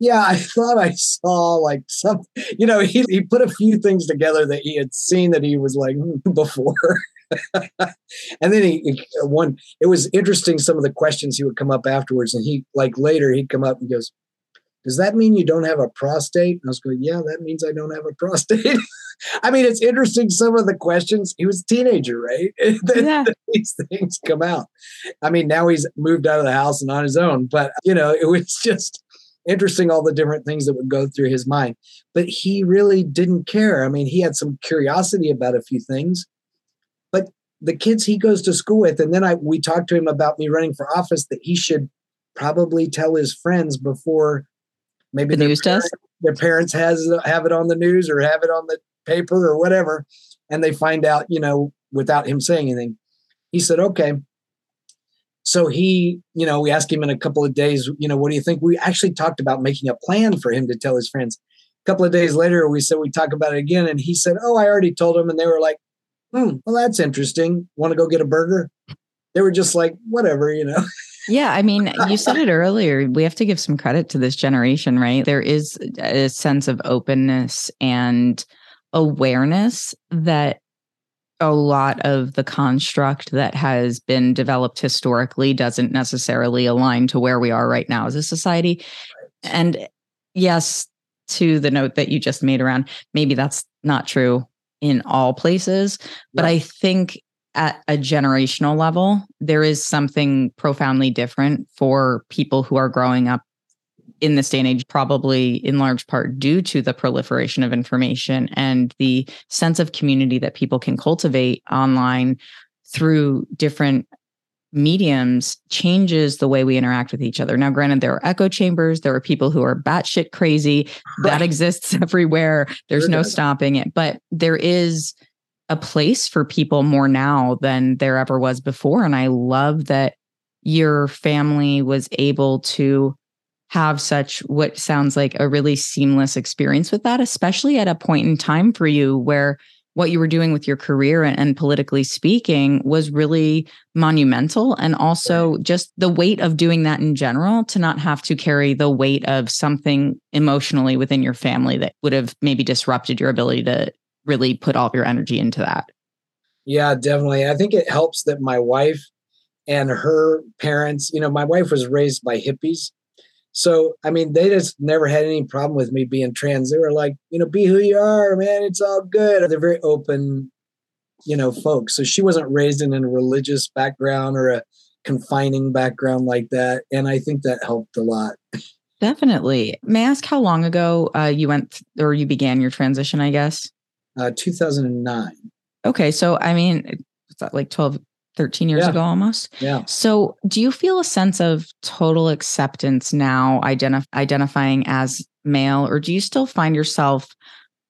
yeah, I thought I saw like some, you know, he, he put a few things together that he had seen that he was like hmm, before. and then he, he, one, it was interesting some of the questions he would come up afterwards. And he, like later, he'd come up and goes, does that mean you don't have a prostate? And I was going, yeah, that means I don't have a prostate. I mean, it's interesting. Some of the questions, he was a teenager, right? Yeah. These things come out. I mean, now he's moved out of the house and on his own, but you know, it was just, interesting all the different things that would go through his mind. But he really didn't care. I mean, he had some curiosity about a few things, but the kids he goes to school with, and then I we talked to him about me running for office that he should probably tell his friends before maybe the news parents, does. Their parents has have it on the news or have it on the paper or whatever, and they find out, you know, without him saying anything. He said, "Okay." So he, you know, we asked him in a couple of days, you know, what do you think? We actually talked about making a plan for him to tell his friends. A couple of days later, we said we talk about it again, and he said, "Oh, I already told him," and they were like, "Hmm, well, that's interesting. Want to go get a burger?" They were just like, "Whatever," you know. Yeah, I mean, you said it earlier. We have to give some credit to this generation, right? There is a sense of openness and awareness that a lot of the construct that has been developed historically doesn't necessarily align to where we are right now as a society. And yes, to the note that you just made around maybe that's not true in all places, but I think at a generational level, there is something profoundly different for people who are growing up in this day and age, probably in large part due to the proliferation of information and the sense of community that people can cultivate online through different mediums changes the way we interact with each other. Now, granted, there are echo chambers, there are people who are batshit crazy. That exists everywhere. There's no stopping it. But there is a place for people more now than there ever was before. And I love that your family was able to have such what sounds like a really seamless experience with that, especially at a point in time for you where what you were doing with your career and, politically speaking was really monumental. And also just the weight of doing that in general to not have to carry the weight of something emotionally within your family that would have maybe disrupted your ability to really put all of your energy into that. Yeah, definitely. I think it helps that my wife and her parents, you know, my wife was raised by hippies. So, I mean, they just never had any problem with me being trans. They were like, you know, be who you are, man. It's all good. They're very open, you know, folks. So she wasn't raised in a religious background or a confining background like that. And I think that helped a lot. Definitely. May I ask how long ago uh, you went or you began your transition, I guess? Uh, 2009. Okay. So, I mean, it's like 12, 13 years yeah. ago almost. Yeah. So, do you feel a sense of total acceptance now identif- identifying as male or do you still find yourself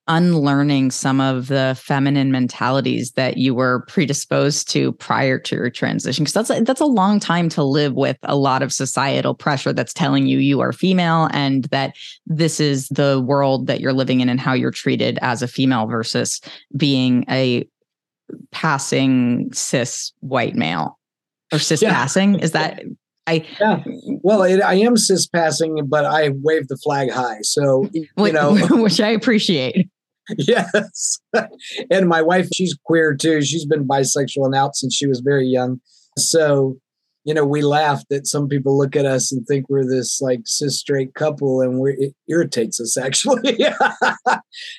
unlearning some of the feminine mentalities that you were predisposed to prior to your transition because that's a, that's a long time to live with a lot of societal pressure that's telling you you are female and that this is the world that you're living in and how you're treated as a female versus being a passing cis white male or cis yeah. passing is that I yeah. Well, it, I am cis passing, but I wave the flag high, so you know, which I appreciate. yes, and my wife, she's queer too. She's been bisexual and out since she was very young. So, you know, we laugh that some people look at us and think we're this like cis straight couple, and we it irritates us actually.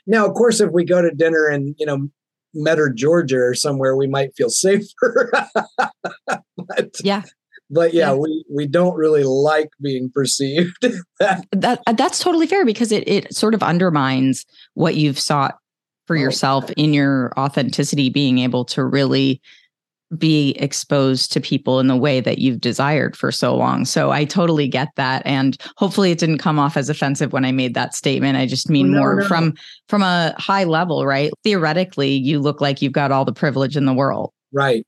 now, of course, if we go to dinner and you know Metter, Georgia, or somewhere, we might feel safer. but, yeah. But yeah, yeah, we we don't really like being perceived. that uh, that's totally fair because it it sort of undermines what you've sought for oh, yourself in your authenticity, being able to really be exposed to people in the way that you've desired for so long. So I totally get that and hopefully it didn't come off as offensive when I made that statement. I just mean no, more no. from from a high level, right? Theoretically, you look like you've got all the privilege in the world. Right.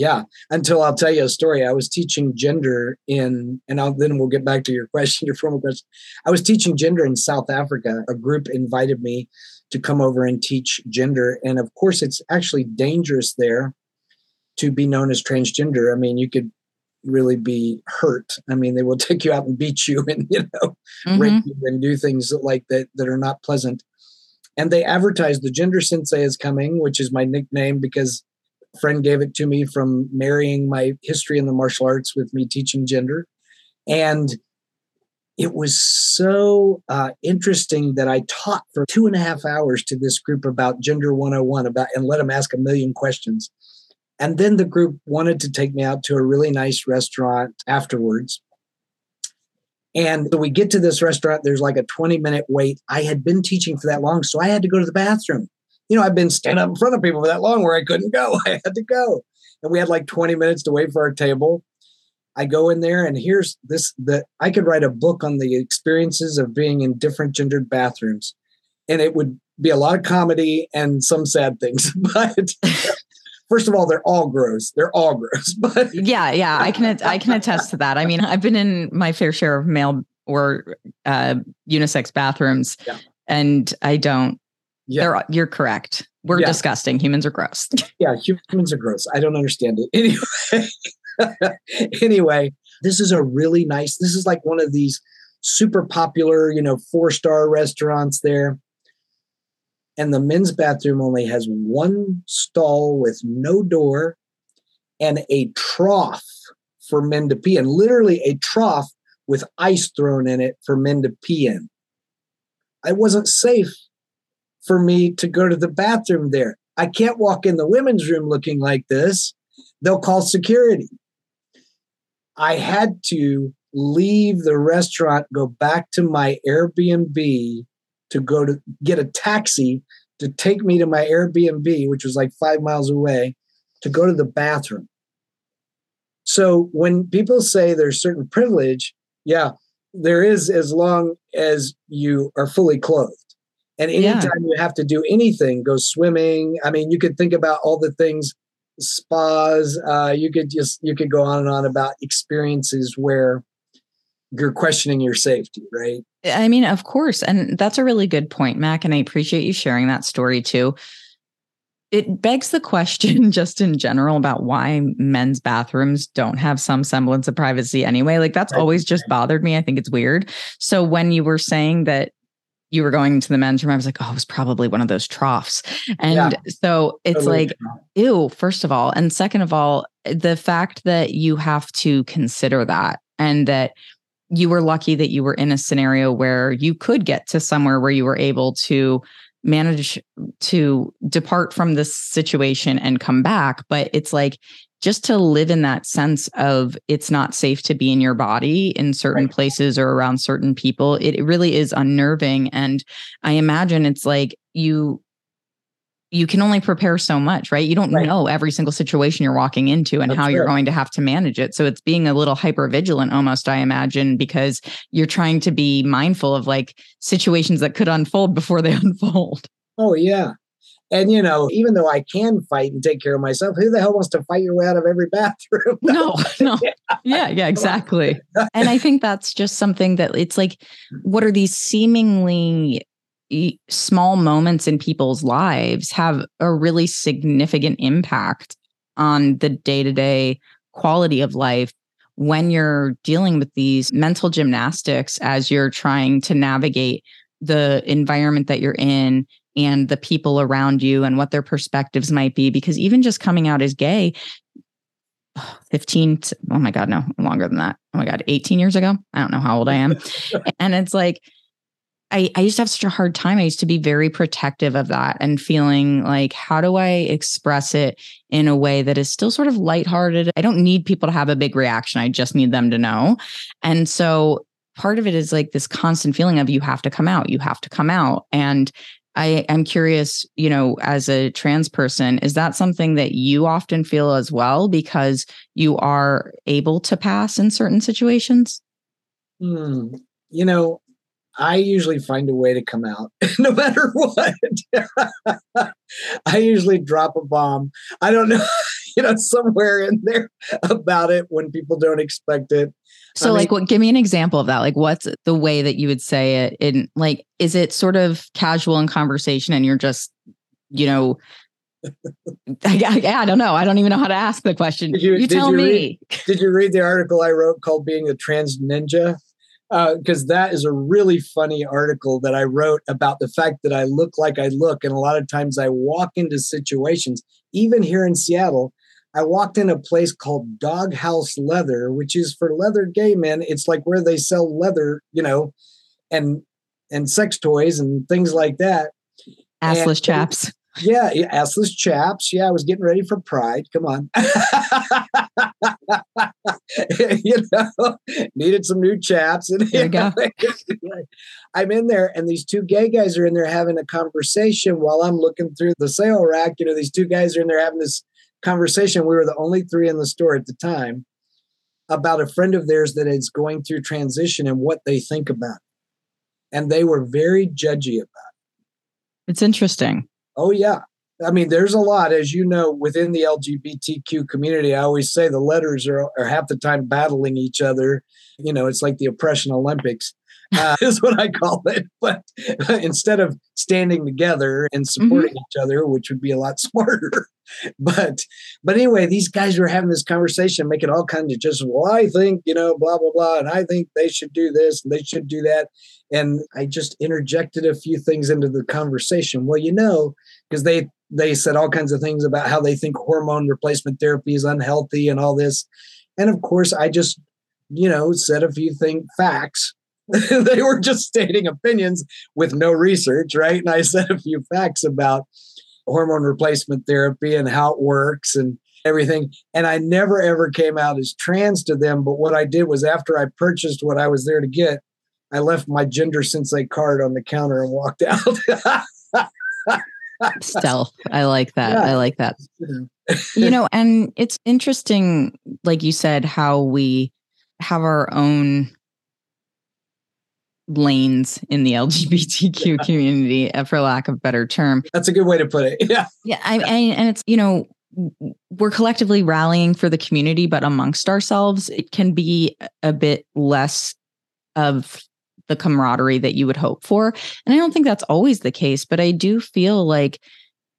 Yeah, until I'll tell you a story. I was teaching gender in, and I'll, then we'll get back to your question, your formal question. I was teaching gender in South Africa. A group invited me to come over and teach gender. And of course, it's actually dangerous there to be known as transgender. I mean, you could really be hurt. I mean, they will take you out and beat you and, you know, mm-hmm. rape you and do things like that that are not pleasant. And they advertised the gender sensei is coming, which is my nickname because friend gave it to me from marrying my history in the martial arts with me teaching gender. And it was so uh, interesting that I taught for two and a half hours to this group about gender 101 about and let them ask a million questions. And then the group wanted to take me out to a really nice restaurant afterwards. And so we get to this restaurant, there's like a 20 minute wait. I had been teaching for that long, so I had to go to the bathroom. You know, I've been standing up in front of people for that long where I couldn't go. I had to go. And we had like 20 minutes to wait for our table. I go in there and here's this that I could write a book on the experiences of being in different gendered bathrooms. And it would be a lot of comedy and some sad things. But first of all, they're all gross. They're all gross. But yeah, yeah, I can I can attest to that. I mean, I've been in my fair share of male or uh, unisex bathrooms, yeah. and I don't. Yeah, you're correct. We're yeah. disgusting. Humans are gross. yeah, humans are gross. I don't understand it anyway. anyway, this is a really nice. This is like one of these super popular, you know, four star restaurants there and the men's bathroom only has one stall with no door and a trough for men to pee in literally a trough with ice thrown in it for men to pee in it wasn't safe for me to go to the bathroom there i can't walk in the women's room looking like this they'll call security i had to leave the restaurant go back to my airbnb to go to get a taxi to take me to my Airbnb, which was like five miles away, to go to the bathroom. So when people say there's certain privilege, yeah, there is as long as you are fully clothed. And anytime yeah. you have to do anything, go swimming. I mean, you could think about all the things, spas. Uh, you could just you could go on and on about experiences where you're questioning your safety, right? I mean, of course. And that's a really good point, Mac. And I appreciate you sharing that story too. It begs the question, just in general, about why men's bathrooms don't have some semblance of privacy anyway. Like, that's right. always just bothered me. I think it's weird. So, when you were saying that you were going to the men's room, I was like, oh, it was probably one of those troughs. And yeah. so it's totally like, ew, first of all. And second of all, the fact that you have to consider that and that you were lucky that you were in a scenario where you could get to somewhere where you were able to manage to depart from this situation and come back but it's like just to live in that sense of it's not safe to be in your body in certain right. places or around certain people it really is unnerving and i imagine it's like you you can only prepare so much, right? You don't right. know every single situation you're walking into and That's how you're going to have to manage it. So it's being a little hyper vigilant almost, I imagine, because you're trying to be mindful of like situations that could unfold before they unfold. Oh, yeah. And you know, even though I can fight and take care of myself, who the hell wants to fight your way out of every bathroom? no, no. Yeah, yeah, exactly. and I think that's just something that it's like, what are these seemingly small moments in people's lives have a really significant impact on the day-to-day quality of life when you're dealing with these mental gymnastics as you're trying to navigate the environment that you're in and the people around you and what their perspectives might be because even just coming out as gay 15 to, oh my god no longer than that oh my god 18 years ago i don't know how old i am and it's like I, I used to have such a hard time. I used to be very protective of that and feeling like, how do I express it in a way that is still sort of lighthearted? I don't need people to have a big reaction. I just need them to know. And so part of it is like this constant feeling of you have to come out, you have to come out. And I am curious, you know, as a trans person, is that something that you often feel as well because you are able to pass in certain situations? Hmm. You know, I usually find a way to come out no matter what. I usually drop a bomb. I don't know, you know, somewhere in there about it when people don't expect it. So, I like, what? Give me an example of that. Like, what's the way that you would say it? In like, is it sort of casual in conversation, and you're just, you know, I, I, I, don't know. I don't even know how to ask the question. Did you, you tell you me. Read, did you read the article I wrote called "Being a Trans Ninja"? Because uh, that is a really funny article that I wrote about the fact that I look like I look. And a lot of times I walk into situations, even here in Seattle, I walked in a place called Doghouse Leather, which is for leather gay men. It's like where they sell leather, you know, and and sex toys and things like that. Assless and, chaps. Yeah, assless chaps. Yeah, I was getting ready for Pride. Come on. you know, needed some new chaps. And there you go. I'm in there, and these two gay guys are in there having a conversation while I'm looking through the sale rack. You know, these two guys are in there having this conversation. We were the only three in the store at the time about a friend of theirs that is going through transition and what they think about it. And they were very judgy about it. It's interesting. Oh, yeah. I mean, there's a lot, as you know, within the LGBTQ community. I always say the letters are, are half the time battling each other. You know, it's like the oppression Olympics. Uh, is what I call it. But instead of standing together and supporting mm-hmm. each other, which would be a lot smarter. But but anyway, these guys were having this conversation, making all kinds of just, well, I think, you know, blah, blah, blah. And I think they should do this and they should do that. And I just interjected a few things into the conversation. Well, you know, because they they said all kinds of things about how they think hormone replacement therapy is unhealthy and all this. And of course, I just, you know, said a few things, facts. they were just stating opinions with no research, right? And I said a few facts about hormone replacement therapy and how it works and everything. And I never ever came out as trans to them. But what I did was after I purchased what I was there to get, I left my gender sensei card on the counter and walked out. Stealth. I like that. Yeah. I like that. you know, and it's interesting, like you said, how we have our own lanes in the LGBTQ yeah. community, uh, for lack of a better term. That's a good way to put it. Yeah. Yeah. I, I, and it's, you know, we're collectively rallying for the community, but amongst ourselves, it can be a bit less of the camaraderie that you would hope for. And I don't think that's always the case, but I do feel like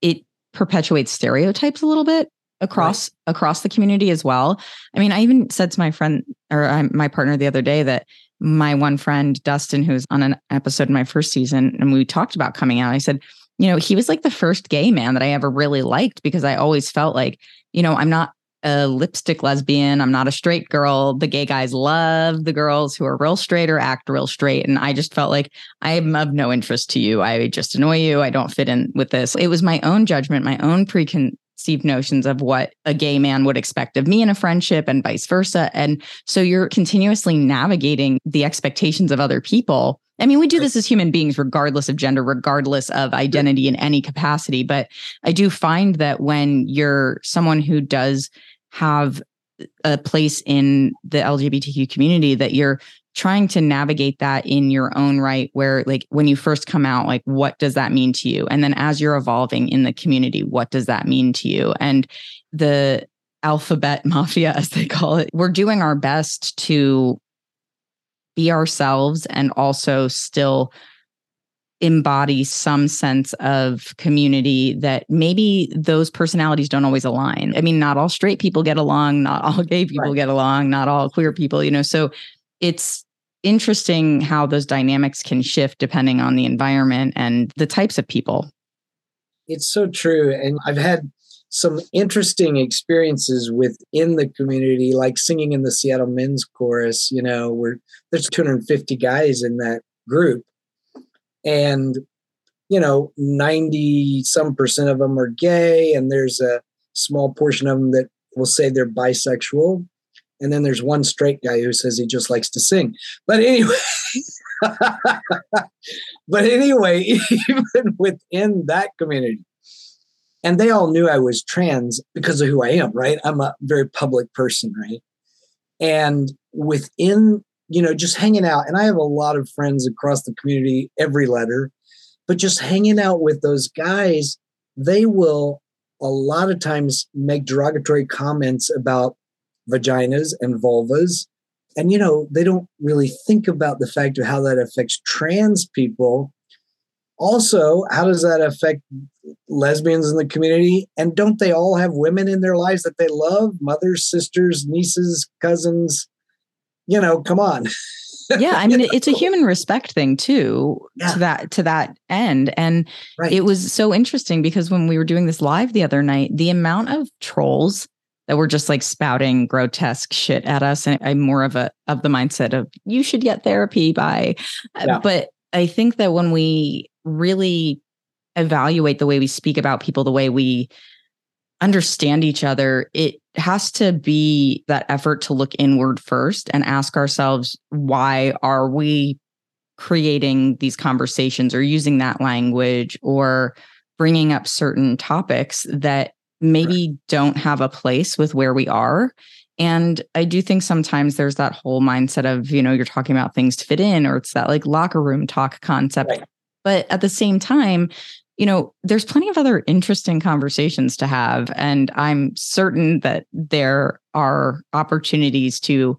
it perpetuates stereotypes a little bit across right. across the community as well. I mean, I even said to my friend or my partner the other day that my one friend Dustin, who's on an episode in my first season, and we talked about coming out. I said, you know, he was like the first gay man that I ever really liked because I always felt like, you know, I'm not a lipstick lesbian. I'm not a straight girl. The gay guys love the girls who are real straight or act real straight. And I just felt like I'm of no interest to you. I just annoy you. I don't fit in with this. It was my own judgment, my own preconceived notions of what a gay man would expect of me in a friendship and vice versa. And so you're continuously navigating the expectations of other people I mean, we do this as human beings, regardless of gender, regardless of identity in any capacity. But I do find that when you're someone who does have a place in the LGBTQ community that you're trying to navigate that in your own right where like when you first come out like what does that mean to you and then as you're evolving in the community what does that mean to you and the alphabet mafia as they call it we're doing our best to be ourselves and also still embody some sense of community that maybe those personalities don't always align. I mean, not all straight people get along, not all gay people right. get along, not all queer people, you know. So it's interesting how those dynamics can shift depending on the environment and the types of people. It's so true. And I've had some interesting experiences within the community, like singing in the Seattle Men's Chorus, you know, where there's 250 guys in that group and you know 90 some percent of them are gay and there's a small portion of them that will say they're bisexual and then there's one straight guy who says he just likes to sing but anyway but anyway even within that community and they all knew i was trans because of who i am right i'm a very public person right and within you know, just hanging out. And I have a lot of friends across the community, every letter, but just hanging out with those guys, they will a lot of times make derogatory comments about vaginas and vulvas. And, you know, they don't really think about the fact of how that affects trans people. Also, how does that affect lesbians in the community? And don't they all have women in their lives that they love? Mothers, sisters, nieces, cousins, you know, come on. yeah, I mean, it's a human respect thing too yeah. to that to that end, and right. it was so interesting because when we were doing this live the other night, the amount of trolls that were just like spouting grotesque shit at us, and I'm more of a of the mindset of you should get therapy by, uh, yeah. but I think that when we really evaluate the way we speak about people, the way we understand each other, it has to be that effort to look inward first and ask ourselves, why are we creating these conversations or using that language or bringing up certain topics that maybe right. don't have a place with where we are? And I do think sometimes there's that whole mindset of, you know, you're talking about things to fit in, or it's that like locker room talk concept. Right. But at the same time, you know, there's plenty of other interesting conversations to have. And I'm certain that there are opportunities to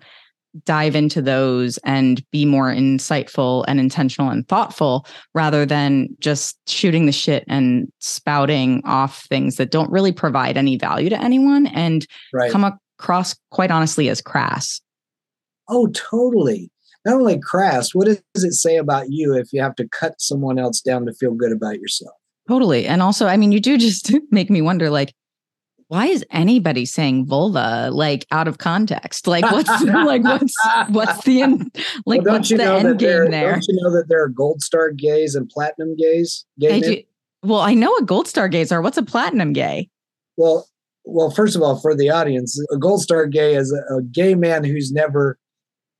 dive into those and be more insightful and intentional and thoughtful rather than just shooting the shit and spouting off things that don't really provide any value to anyone and right. come across quite honestly as crass. Oh, totally. Not only crass, what does it say about you if you have to cut someone else down to feel good about yourself? Totally. And also, I mean, you do just make me wonder like, why is anybody saying vulva like out of context? Like what's like what's what's the end like well, what's the end game there? Don't you know that there are gold star gays and platinum gays? Gay do, well, I know what gold star gays are. What's a platinum gay? Well, well, first of all, for the audience, a gold star gay is a, a gay man who's never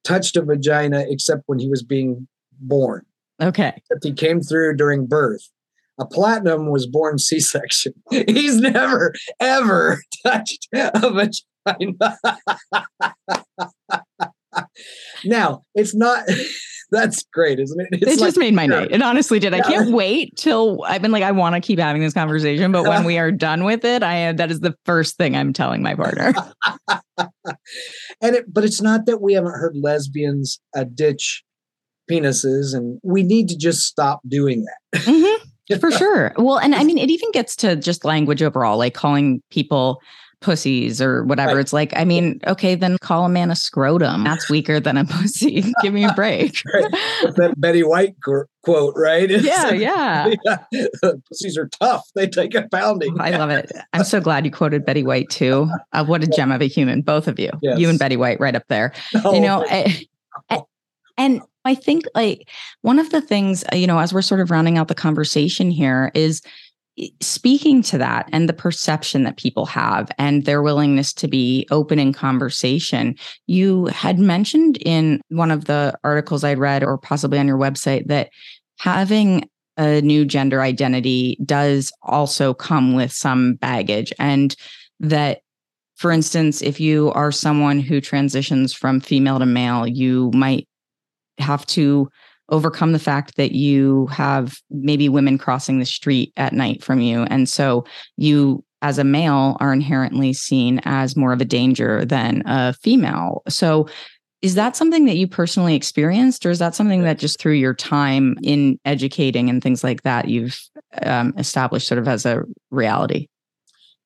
touched a vagina except when he was being born. Okay. Except he came through during birth a platinum was born C-section. He's never ever touched a vagina. now it's not. That's great, isn't it? It's it just like, made my night. It honestly did. Yeah. I can't wait till I've been like, I want to keep having this conversation, but when we are done with it, I am. That is the first thing I'm telling my partner. and it, but it's not that we haven't heard lesbians uh, ditch penises, and we need to just stop doing that. Mm-hmm for sure. Well, and I mean, it even gets to just language overall, like calling people pussies or whatever. Right. It's like, I mean, okay, then call a man a scrotum. That's weaker than a pussy. Give me a break. right. That Betty White quote, right? yeah, yeah. yeah. Pussies are tough. They take a pounding. I love it. I'm so glad you quoted Betty White too. Uh, what a gem of a human, both of you. Yes. You and Betty White right up there. Oh, you know, I, and I think like one of the things, uh, you know, as we're sort of rounding out the conversation here is speaking to that and the perception that people have and their willingness to be open in conversation. You had mentioned in one of the articles I'd read, or possibly on your website, that having a new gender identity does also come with some baggage and that for instance if you are someone who transitions from female to male you might have to overcome the fact that you have maybe women crossing the street at night from you. And so you, as a male, are inherently seen as more of a danger than a female. So is that something that you personally experienced, or is that something that just through your time in educating and things like that, you've um, established sort of as a reality?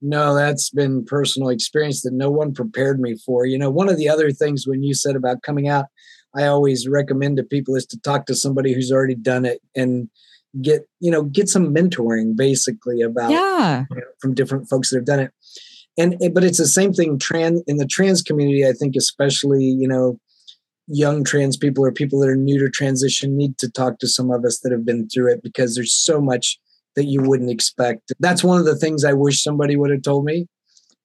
No, that's been personal experience that no one prepared me for. You know, one of the other things when you said about coming out, I always recommend to people is to talk to somebody who's already done it and get you know get some mentoring basically about yeah. you know, from different folks that have done it. And eh, but it's the same thing trans in the trans community i think especially you know young trans people or people that are new to transition need to talk to some of us that have been through it because there's so much that you wouldn't expect. That's one of the things i wish somebody would have told me.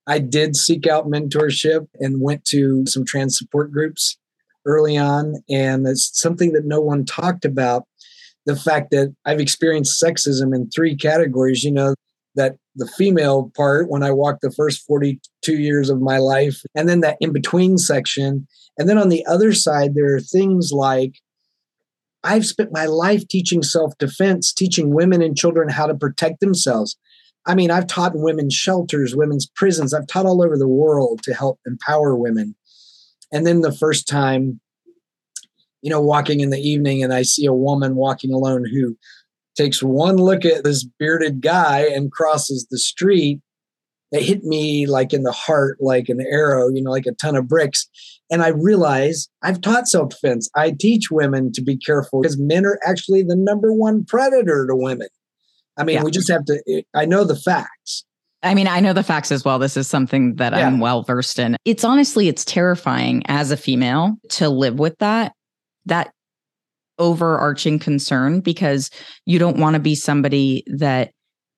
I did seek out mentorship and went to some trans support groups early on. And it's something that no one talked about the fact that I've experienced sexism in three categories. You know, that the female part when I walked the first 42 years of my life, and then that in between section. And then on the other side, there are things like I've spent my life teaching self defense, teaching women and children how to protect themselves. I mean, I've taught in women's shelters, women's prisons, I've taught all over the world to help empower women. And then the first time, you know, walking in the evening and I see a woman walking alone who takes one look at this bearded guy and crosses the street, it hit me like in the heart, like an arrow, you know, like a ton of bricks. And I realize I've taught self defense. I teach women to be careful because men are actually the number one predator to women. I mean, yeah. we just have to, I know the facts. I mean, I know the facts as well. This is something that yeah. I'm well versed in. It's honestly, it's terrifying as a female to live with that, that overarching concern because you don't want to be somebody that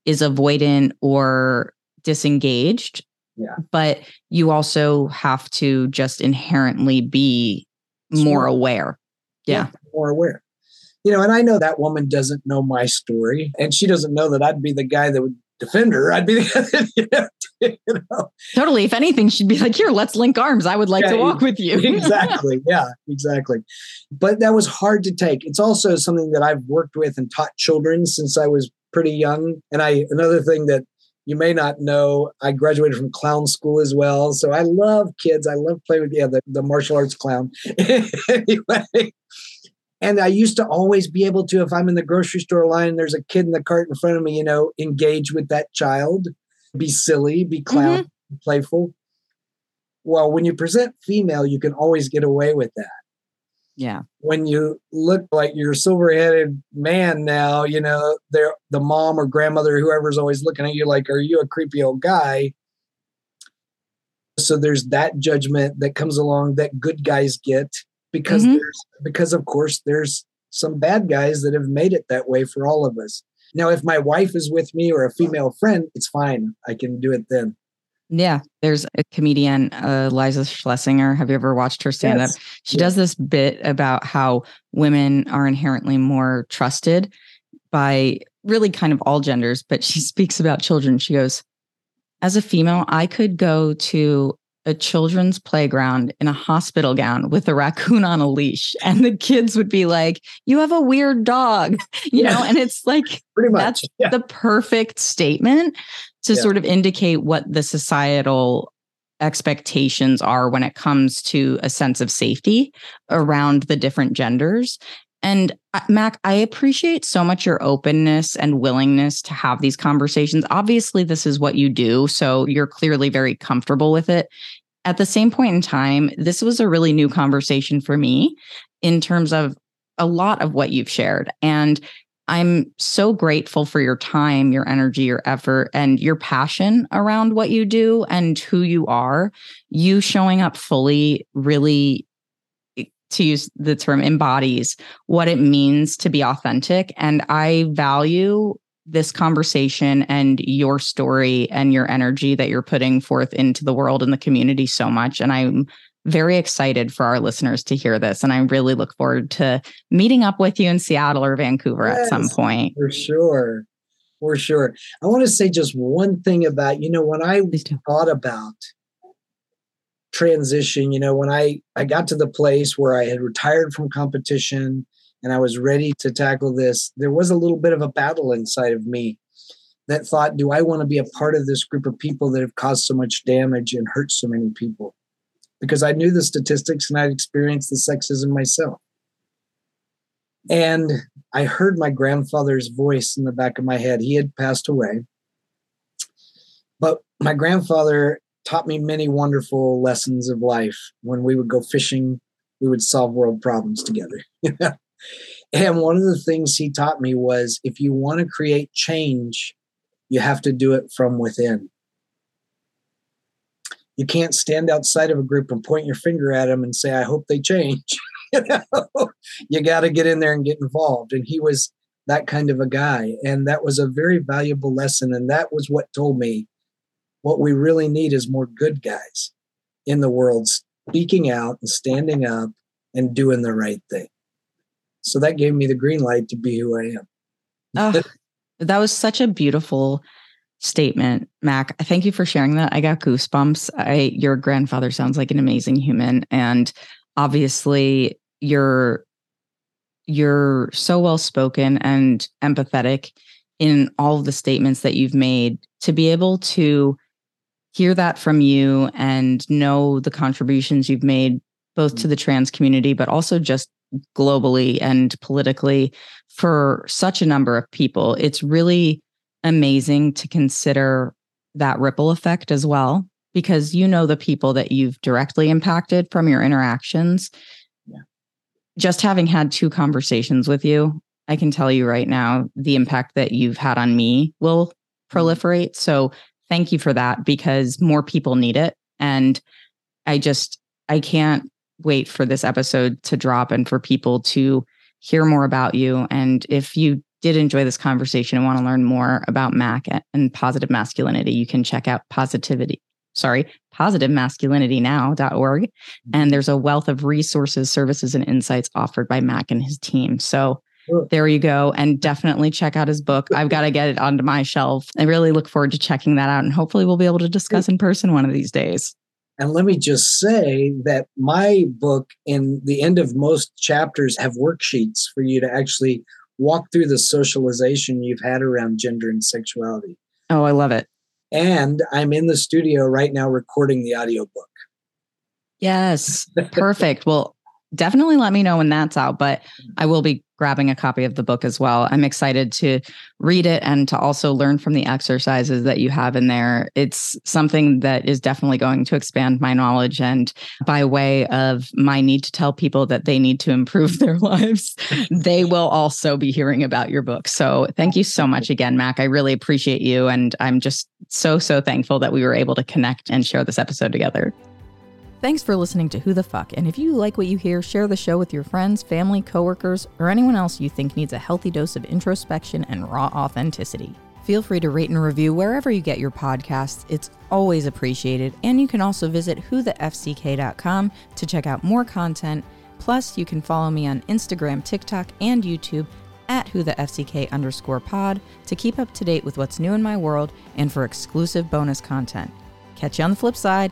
is avoidant or disengaged. Yeah. But you also have to just inherently be more aware. Yeah. yeah. More aware. You know, and I know that woman doesn't know my story, and she doesn't know that I'd be the guy that would defend her. I'd be the you know, you know. Totally. If anything, she'd be like, here, let's link arms. I would like yeah, to walk with you. exactly. Yeah, exactly. But that was hard to take. It's also something that I've worked with and taught children since I was pretty young. And I another thing that you may not know, I graduated from clown school as well. So I love kids. I love playing with yeah, the, the martial arts clown. anyway. And I used to always be able to, if I'm in the grocery store line and there's a kid in the cart in front of me, you know, engage with that child, be silly, be clown, mm-hmm. playful. Well, when you present female, you can always get away with that. Yeah. When you look like you're a silver-headed man now, you know, they're the mom or grandmother, whoever's always looking at you like, are you a creepy old guy? So there's that judgment that comes along that good guys get because mm-hmm. there's because of course there's some bad guys that have made it that way for all of us. Now, if my wife is with me or a female friend, it's fine. I can do it then. Yeah, there's a comedian, uh, Liza Shlesinger. Have you ever watched her stand up? Yes. She yes. does this bit about how women are inherently more trusted by really kind of all genders, but she speaks about children. She goes, As a female, I could go to a children's playground in a hospital gown with a raccoon on a leash and the kids would be like you have a weird dog you yeah. know and it's like Pretty much. that's yeah. the perfect statement to yeah. sort of indicate what the societal expectations are when it comes to a sense of safety around the different genders and uh, Mac, I appreciate so much your openness and willingness to have these conversations. Obviously, this is what you do. So you're clearly very comfortable with it. At the same point in time, this was a really new conversation for me in terms of a lot of what you've shared. And I'm so grateful for your time, your energy, your effort, and your passion around what you do and who you are. You showing up fully really to use the term embodies what it means to be authentic. And I value this conversation and your story and your energy that you're putting forth into the world and the community so much. And I'm very excited for our listeners to hear this. And I really look forward to meeting up with you in Seattle or Vancouver yes, at some point. For sure. For sure. I want to say just one thing about, you know, when I thought about transition you know when i i got to the place where i had retired from competition and i was ready to tackle this there was a little bit of a battle inside of me that thought do i want to be a part of this group of people that have caused so much damage and hurt so many people? Because i knew the statistics and i'd experienced the sexism myself. And i heard my grandfather's voice in the back of my head. He had passed away. But my grandfather taught me many wonderful lessons of life. When we would go fishing, we would solve world problems together. and one of the things he taught me was if you want to create change, you have to do it from within. You can't stand outside of a group and point your finger at them and say, I hope they change. you got to get in there and get involved. And he was that kind of a guy. And that was a very valuable lesson. And that was what told me what we really need is more good guys in the world speaking out and standing up and doing the right thing. So that gave me the green light to be who I am. Oh, that was such a beautiful statement, Mac. Thank you for sharing that. I got goosebumps. I your grandfather sounds like an amazing human and obviously you're you're so well spoken and empathetic in all of the statements that you've made to be able to hear that from you and know the contributions you've made both to the trans community but also just globally and politically for such a number of people it's really amazing to consider that ripple effect as well because you know the people that you've directly impacted from your interactions yeah. just having had two conversations with you i can tell you right now the impact that you've had on me will mm-hmm. proliferate so thank you for that because more people need it. And I just, I can't wait for this episode to drop and for people to hear more about you. And if you did enjoy this conversation and want to learn more about Mac and positive masculinity, you can check out positivity. Sorry, positivemasculinitynow.org. And there's a wealth of resources, services, and insights offered by Mac and his team. So there you go. And definitely check out his book. I've got to get it onto my shelf. I really look forward to checking that out. And hopefully we'll be able to discuss in person one of these days. And let me just say that my book, in the end of most chapters, have worksheets for you to actually walk through the socialization you've had around gender and sexuality. Oh, I love it. And I'm in the studio right now recording the audiobook. Yes, perfect. well, definitely let me know when that's out, but mm. I will be grabbing a copy of the book as well. I'm excited to read it and to also learn from the exercises that you have in there. It's something that is definitely going to expand my knowledge and by way of my need to tell people that they need to improve their lives, they will also be hearing about your book. So thank you so much again, Mac. I really appreciate you. And I'm just so, so thankful that we were able to connect and share this episode together. Thanks for listening to Who the Fuck. And if you like what you hear, share the show with your friends, family, coworkers, or anyone else you think needs a healthy dose of introspection and raw authenticity. Feel free to rate and review wherever you get your podcasts. It's always appreciated. And you can also visit whothefck.com to check out more content. Plus, you can follow me on Instagram, TikTok, and YouTube at whothefck underscore pod to keep up to date with what's new in my world and for exclusive bonus content. Catch you on the flip side.